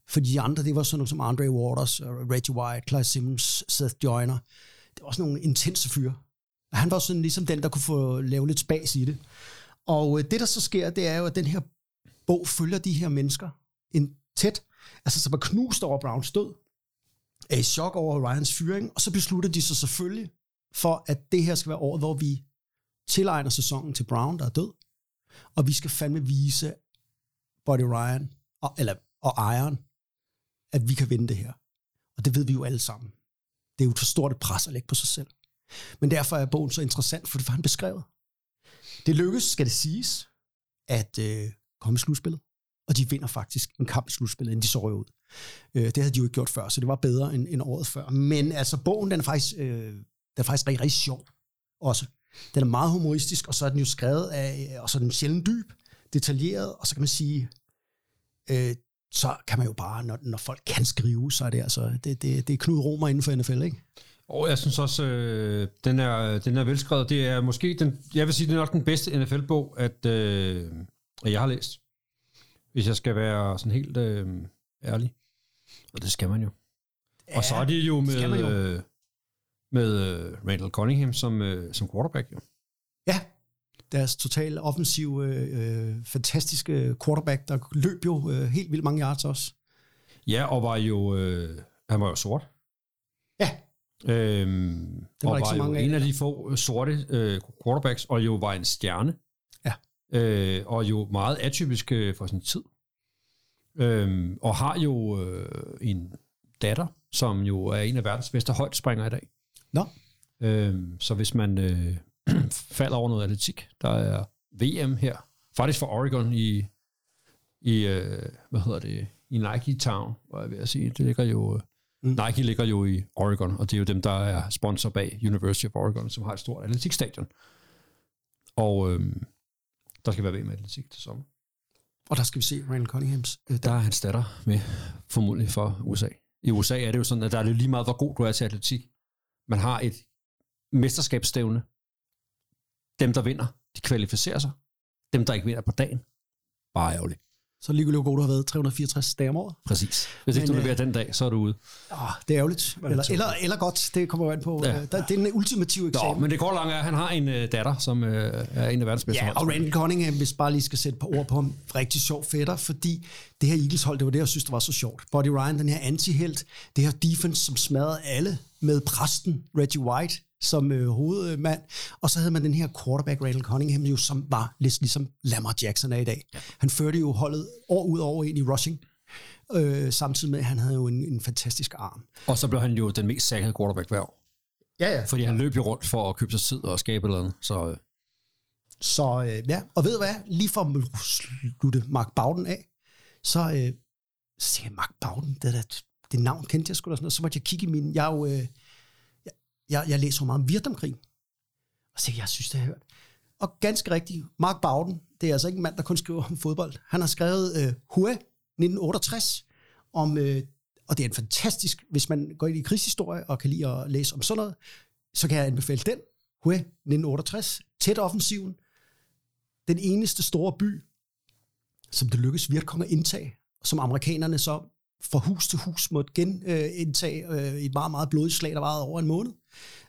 Fordi de andre, det var sådan nogle som Andre Waters, øh, Reggie White, Clive Simmons, Seth Joyner. Det var sådan nogle intense fyre. Og han var sådan ligesom den, der kunne få lave lidt spas i det. Og øh, det, der så sker, det er jo, at den her bog følger de her mennesker en tæt, altså så var knust over Browns død, er i chok over Ryans fyring, og så beslutter de sig selvfølgelig for, at det her skal være året, hvor vi tilegner sæsonen til Brown, der er død, og vi skal fandme vise Buddy Ryan, og, eller, og Iron, at vi kan vinde det her. Og det ved vi jo alle sammen. Det er jo for stort et pres at lægge på sig selv. Men derfor er bogen så interessant, for det var han beskrevet. Det lykkes, skal det siges, at øh, komme i slutspillet. Og de vinder faktisk en kamp i slutspillet, inden de så røg ud. Øh, det havde de jo ikke gjort før, så det var bedre end, end året før. Men altså, bogen den er faktisk, øh, den er faktisk rigtig, rigtig sjov også. Den er meget humoristisk, og så er den jo skrevet af, og så er den sjældent dyb, detaljeret, og så kan man sige, øh, så kan man jo bare, når, når folk kan skrive, så er det altså, det, det, det er Knud Romer inden for NFL, ikke? Og jeg synes også, øh, den, er, den er velskrevet. Det er måske, den, jeg vil sige, det er nok den bedste NFL-bog, at, øh, at jeg har læst. Hvis jeg skal være sådan helt øh, ærlig. Og det skal man jo. Ja, og så er det jo med, det jo. Øh, med øh, Randall Cunningham som, øh, som quarterback. Jo. Ja, deres totalt offensive, øh, fantastiske quarterback, der løb jo øh, helt vildt mange yards også. Ja, og var jo, øh, han var jo sort. Ja. Øhm, det var og var så mange jo af, en af de få sorte øh, quarterbacks, og jo var en stjerne. Ja. Øh, og jo meget atypisk øh, for sin tid. Øhm, og har jo øh, en datter, som jo er en af verdens bedste højdespringere i dag. Nå. Øhm, så hvis man øh, [clears throat] falder over noget atletik, der er VM her, faktisk for Oregon i, i øh, hvad hedder det, i Nike Town, var jeg ved at sige. Det ligger jo, mm. Nike ligger jo i Oregon, og det er jo dem, der er sponsor bag University of Oregon, som har et stort atletikstadion. Og øh, der skal være VM atletik til sommer. Og der skal vi se Randall Cunninghams. Øh, der er hans datter med, formodentlig for USA. I USA er det jo sådan, at der er det lige meget, hvor god du er til atletik. Man har et mesterskabsstævne. Dem, der vinder, de kvalificerer sig. Dem, der ikke vinder på dagen, bare ærgerligt. Så ligegyldigt hvor god du har været 364 dage om året. Præcis. Hvis Men, ikke du leverer øh, den dag, så er du ude. Åh, det er ærgerligt. Eller, eller, eller godt, det kommer jo an på. Ja. Der, det er den ultimative eksamen. Nå, men det går langt, at han har en uh, datter, som uh, er en af verdens bedste Ja, og Randy Cunningham, hvis bare lige skal sætte på ord på ham, rigtig sjov fætter, fordi det her Eagles hold, det var det, jeg synes, det var så sjovt. Buddy Ryan, den her anti-helt, det her defense, som smadrede alle med præsten Reggie White, som øh, hovedmand. Og så havde man den her quarterback, Randall Cunningham, jo, som var lidt ligesom Lamar Jackson er i dag. Ja. Han førte jo holdet år ud over ind i rushing, øh, samtidig med, at han havde jo en, en fantastisk arm. Og så blev han jo den mest sækre quarterback hver år. Ja, ja. Fordi han løb jo rundt for at købe sig tid og skabe noget andet. Så, øh. så øh, ja, og ved du hvad? Lige for at slutte Mark Bowden af, så, øh, tænkte jeg, Mark Bowden, det, der, det navn kendte jeg sgu da sådan noget. Så måtte jeg kigge i min, jeg er jo, øh, jeg, jeg læser meget om Vietnamkrig. Og så jeg synes, det har hørt. Og ganske rigtigt, Mark Bowden, det er altså ikke en mand, der kun skriver om fodbold. Han har skrevet øh, Hue 1968, om, øh, og det er en fantastisk, hvis man går ind i krigshistorie og kan lide at læse om sådan noget, så kan jeg anbefale den. Hue 1968, tæt offensiven. Den eneste store by, som det lykkedes Vietcong at indtage, som amerikanerne så fra hus til hus måtte genindtage øh, øh et meget, meget blodigt slag, der varede over en måned.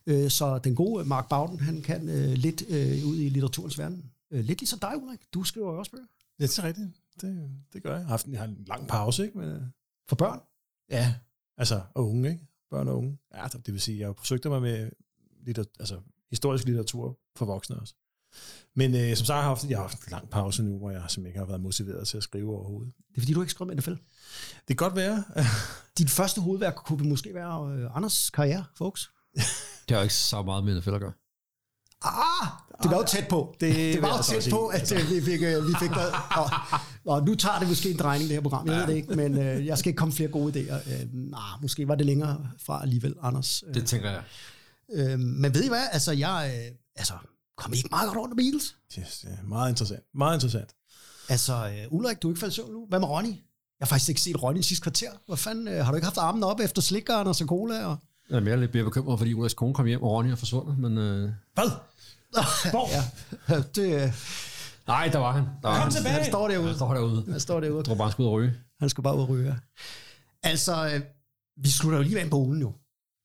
Øh, så den gode Mark Bowden, han kan øh, lidt øh, ud i litteraturens verden. Øh, lidt ligesom dig, Ulrik. Du skriver jo også bøger. Det er rigtigt. Det, det gør jeg. Jeg har, haft, jeg har en lang pause, ikke? Men, øh, For børn? Ja, altså og unge, ikke? Børn og unge. Ja, det vil sige, jeg har forsøgt mig med litter, altså, historisk litteratur for voksne også. Men øh, som sagt, jeg har haft, jeg har haft en lang pause nu, hvor jeg simpelthen ikke har været motiveret til at skrive overhovedet. Det er fordi, du ikke skrevet med NFL? Det kan godt være. Dit første hovedværk kunne måske være øh, Anders karriere, folks. Det har ikke så meget med NFL at gøre. Ah, det var jo tæt på. Det, [laughs] det var jo tæt på, at øh, vi fik, øh, vi fik noget. Og, og nu tager det måske en drejning, det her program. Jeg ja. ved det ikke, men øh, jeg skal ikke komme flere gode idéer. Øh, nah, måske var det længere fra alligevel, Anders. Øh, det tænker jeg. Øh, men ved I hvad? Altså, jeg... Øh, altså, kom I ikke meget godt rundt om Beatles? Yes, det er meget interessant. Meget interessant. Altså, uh, Ulrik, du er ikke faldet søvn nu. Hvad med Ronny? Jeg har faktisk ikke set Ronny i sidste kvarter. Hvad fanden, uh, har du ikke haft armen op efter slikkeren og så cola? Og... Jamen, jeg er lidt mere bekymret, fordi Ulriks kone kom hjem, og Ronny er forsvundet, men... Øh... Hvad? [laughs] Hvor? Ja, [laughs] det, øh, Nej, der var han. Der var Kom han. tilbage! han står derude. Han står derude. Han står derude. Jeg tror bare, han skulle ud og ryge. Han skal bare ud og ryge. Altså, øh, vi slutter jo lige af på ugen jo.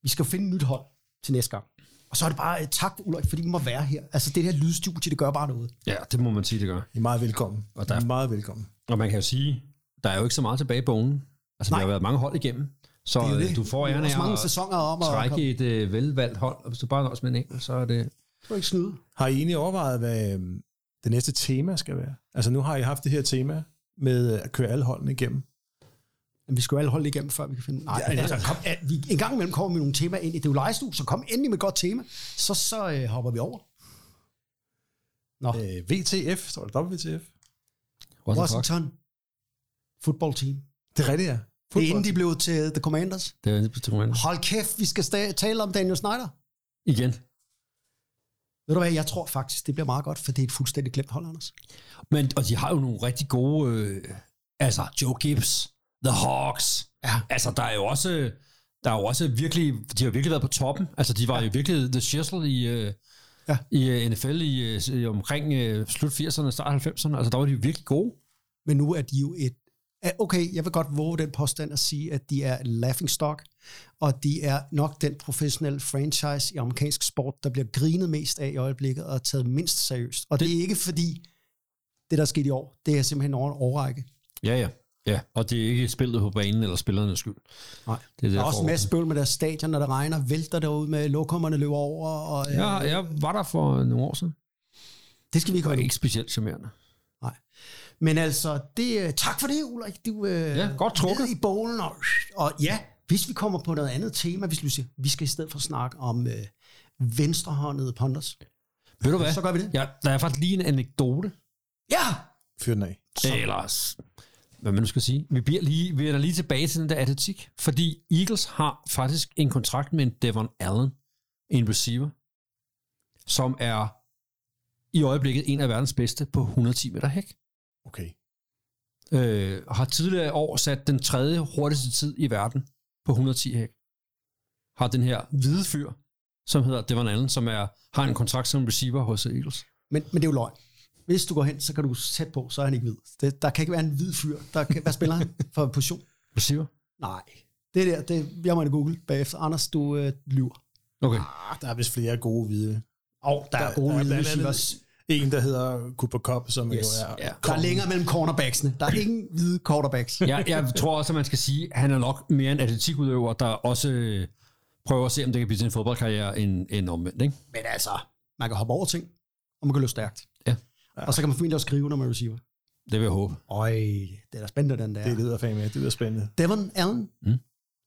Vi skal finde et nyt hold til næste gang. Og så er det bare uh, tak, Ulrik, fordi vi må være her. Altså, det her lydstudie, det gør bare noget. Ja, det må man sige, det gør. I er meget velkommen. Og der- I er meget velkommen. Og man kan jo sige, der er jo ikke så meget tilbage på ugen. Altså, Nej. vi har været mange hold igennem. Så Det er øh, det. du får er æren af mange at sæsoner om at trække et øh, velvalgt hold. Og hvis du bare nøjes med en enkelt, så er det... Du ikke snyde. Har I egentlig overvejet, hvad øhm, det næste tema skal være? Altså nu har I haft det her tema med øh, at køre alle holdene igennem. Men vi skal jo alle holde igennem, før vi kan finde... Nej, Ja, altså, kom, ja, vi, en gang imellem kommer vi nogle temaer ind i det er jo lejestue, så kom endelig med et godt tema. Så, så øh, hopper vi over. Nå, Øh, VTF, står der WTF? Washington Football Team. Det er rigtigt, ja. Det er inden de blev til The Commanders. Det er det er Hold kæft, vi skal sta- tale om Daniel Snyder. Igen. Ved du hvad, jeg tror faktisk, det bliver meget godt, for det er et fuldstændig glemt hold, Anders. Men, og de har jo nogle rigtig gode... Øh, altså, Joe Gibbs, The Hawks. Ja. Altså, der er jo også... Der er jo også virkelig... De har virkelig været på toppen. Altså, de var ja. jo virkelig the shizzle i, øh, Ja. i øh, NFL i, øh, i omkring øh, slut 80'erne, start 90'erne. Altså, der var de jo virkelig gode. Men nu er de jo et... Okay, jeg vil godt våge den påstand at sige, at de er laughing stock, og de er nok den professionelle franchise i amerikansk sport, der bliver grinet mest af i øjeblikket og taget mindst seriøst. Og det, det er ikke fordi, det der er sket i år, det er simpelthen over en årrække. Ja, ja. Ja, og det er ikke spillet på banen eller spillernes skyld. Nej. Det er Der er også en masse spøl med deres stadion, når det regner, vælter derud med lokummerne løber over. Og, øh, Ja, jeg var der for nogle år siden. Det skal vi Det ikke var holde ikke specielt charmerende. Nej. Men altså, det, øh, tak for det, Ulrik. Du øh, Ja, godt trukket. i bowlen. Og, og ja, hvis vi kommer på noget andet tema, hvis vi siger, vi skal i stedet for snakke om øh, venstrehåndede ponders. Ved du hvad? Så gør vi det. Ja, der er faktisk lige en anekdote. Ja! Fyr den af. Ellers, hvad man nu skal sige. Vi, bliver lige, vi er lige tilbage til den der atletik, fordi Eagles har faktisk en kontrakt med en Devon Allen, en receiver, som er i øjeblikket en af verdens bedste på 110 meter hæk. Okay. Øh, har tidligere år sat den tredje hurtigste tid i verden på 110 hæk. Har den her hvide fyr, som hedder Devon Allen, som er, har en kontrakt som receiver hos Eagles. Men, men det er jo løgn. Hvis du går hen, så kan du sætte på, så er han ikke hvid. Det, der kan ikke være en hvid fyr. Der kan, hvad spiller han for position? Receiver? Nej. Det der, det, jeg må google bagefter. Anders, du øh, lyver. Okay. Ah, der er vist flere gode hvide. Og der, er gode der er hvide receivers. En, der hedder Cooper Cup, som Yes. jo er... Ja. Der er længere mellem cornerbacksene. Der er ingen hvide quarterbacks. jeg, jeg tror også, at man skal sige, at han er nok mere en atletikudøver, der også øh, prøver at se, om det kan blive til en fodboldkarriere end, end omvendt. Ikke? Men altså, man kan hoppe over ting, og man kan løbe stærkt. Ja. Og så kan man formentlig også skrive, når man er receiver. Det vil jeg håbe. Øj, det er da spændende, den der. Det lyder fandme, det lyder spændende. Devon Allen. Mm.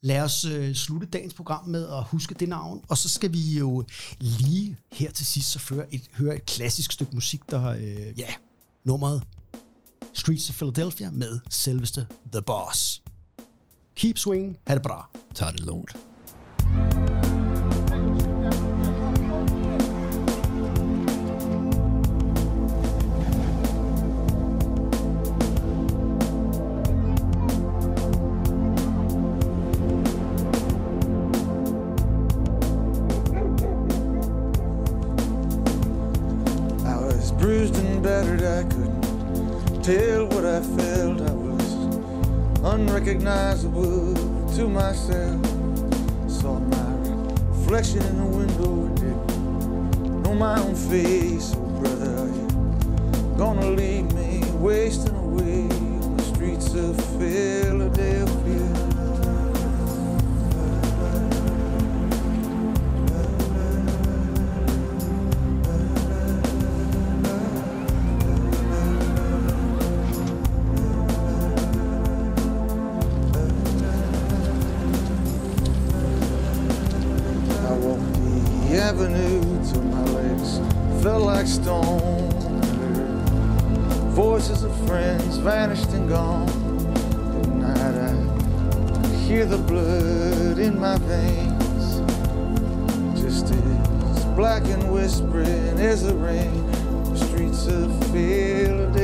Lad os øh, slutte dagens program med at huske det navn, og så skal vi jo lige her til sidst så føre et, høre et klassisk stykke musik, der øh, ja, nummeret Streets of Philadelphia med selveste The Boss. Keep swinging, ha' det bra. Tag det lånt. you I couldn't tell what I felt. I was unrecognizable to myself. Saw my reflection in the window didn't know my own face. Oh, brother, are you gonna leave me wasting away on the streets of Philadelphia? Vanished and gone. At night I hear the blood in my veins. Just as black and whispering as the rain. The streets of Philadelphia.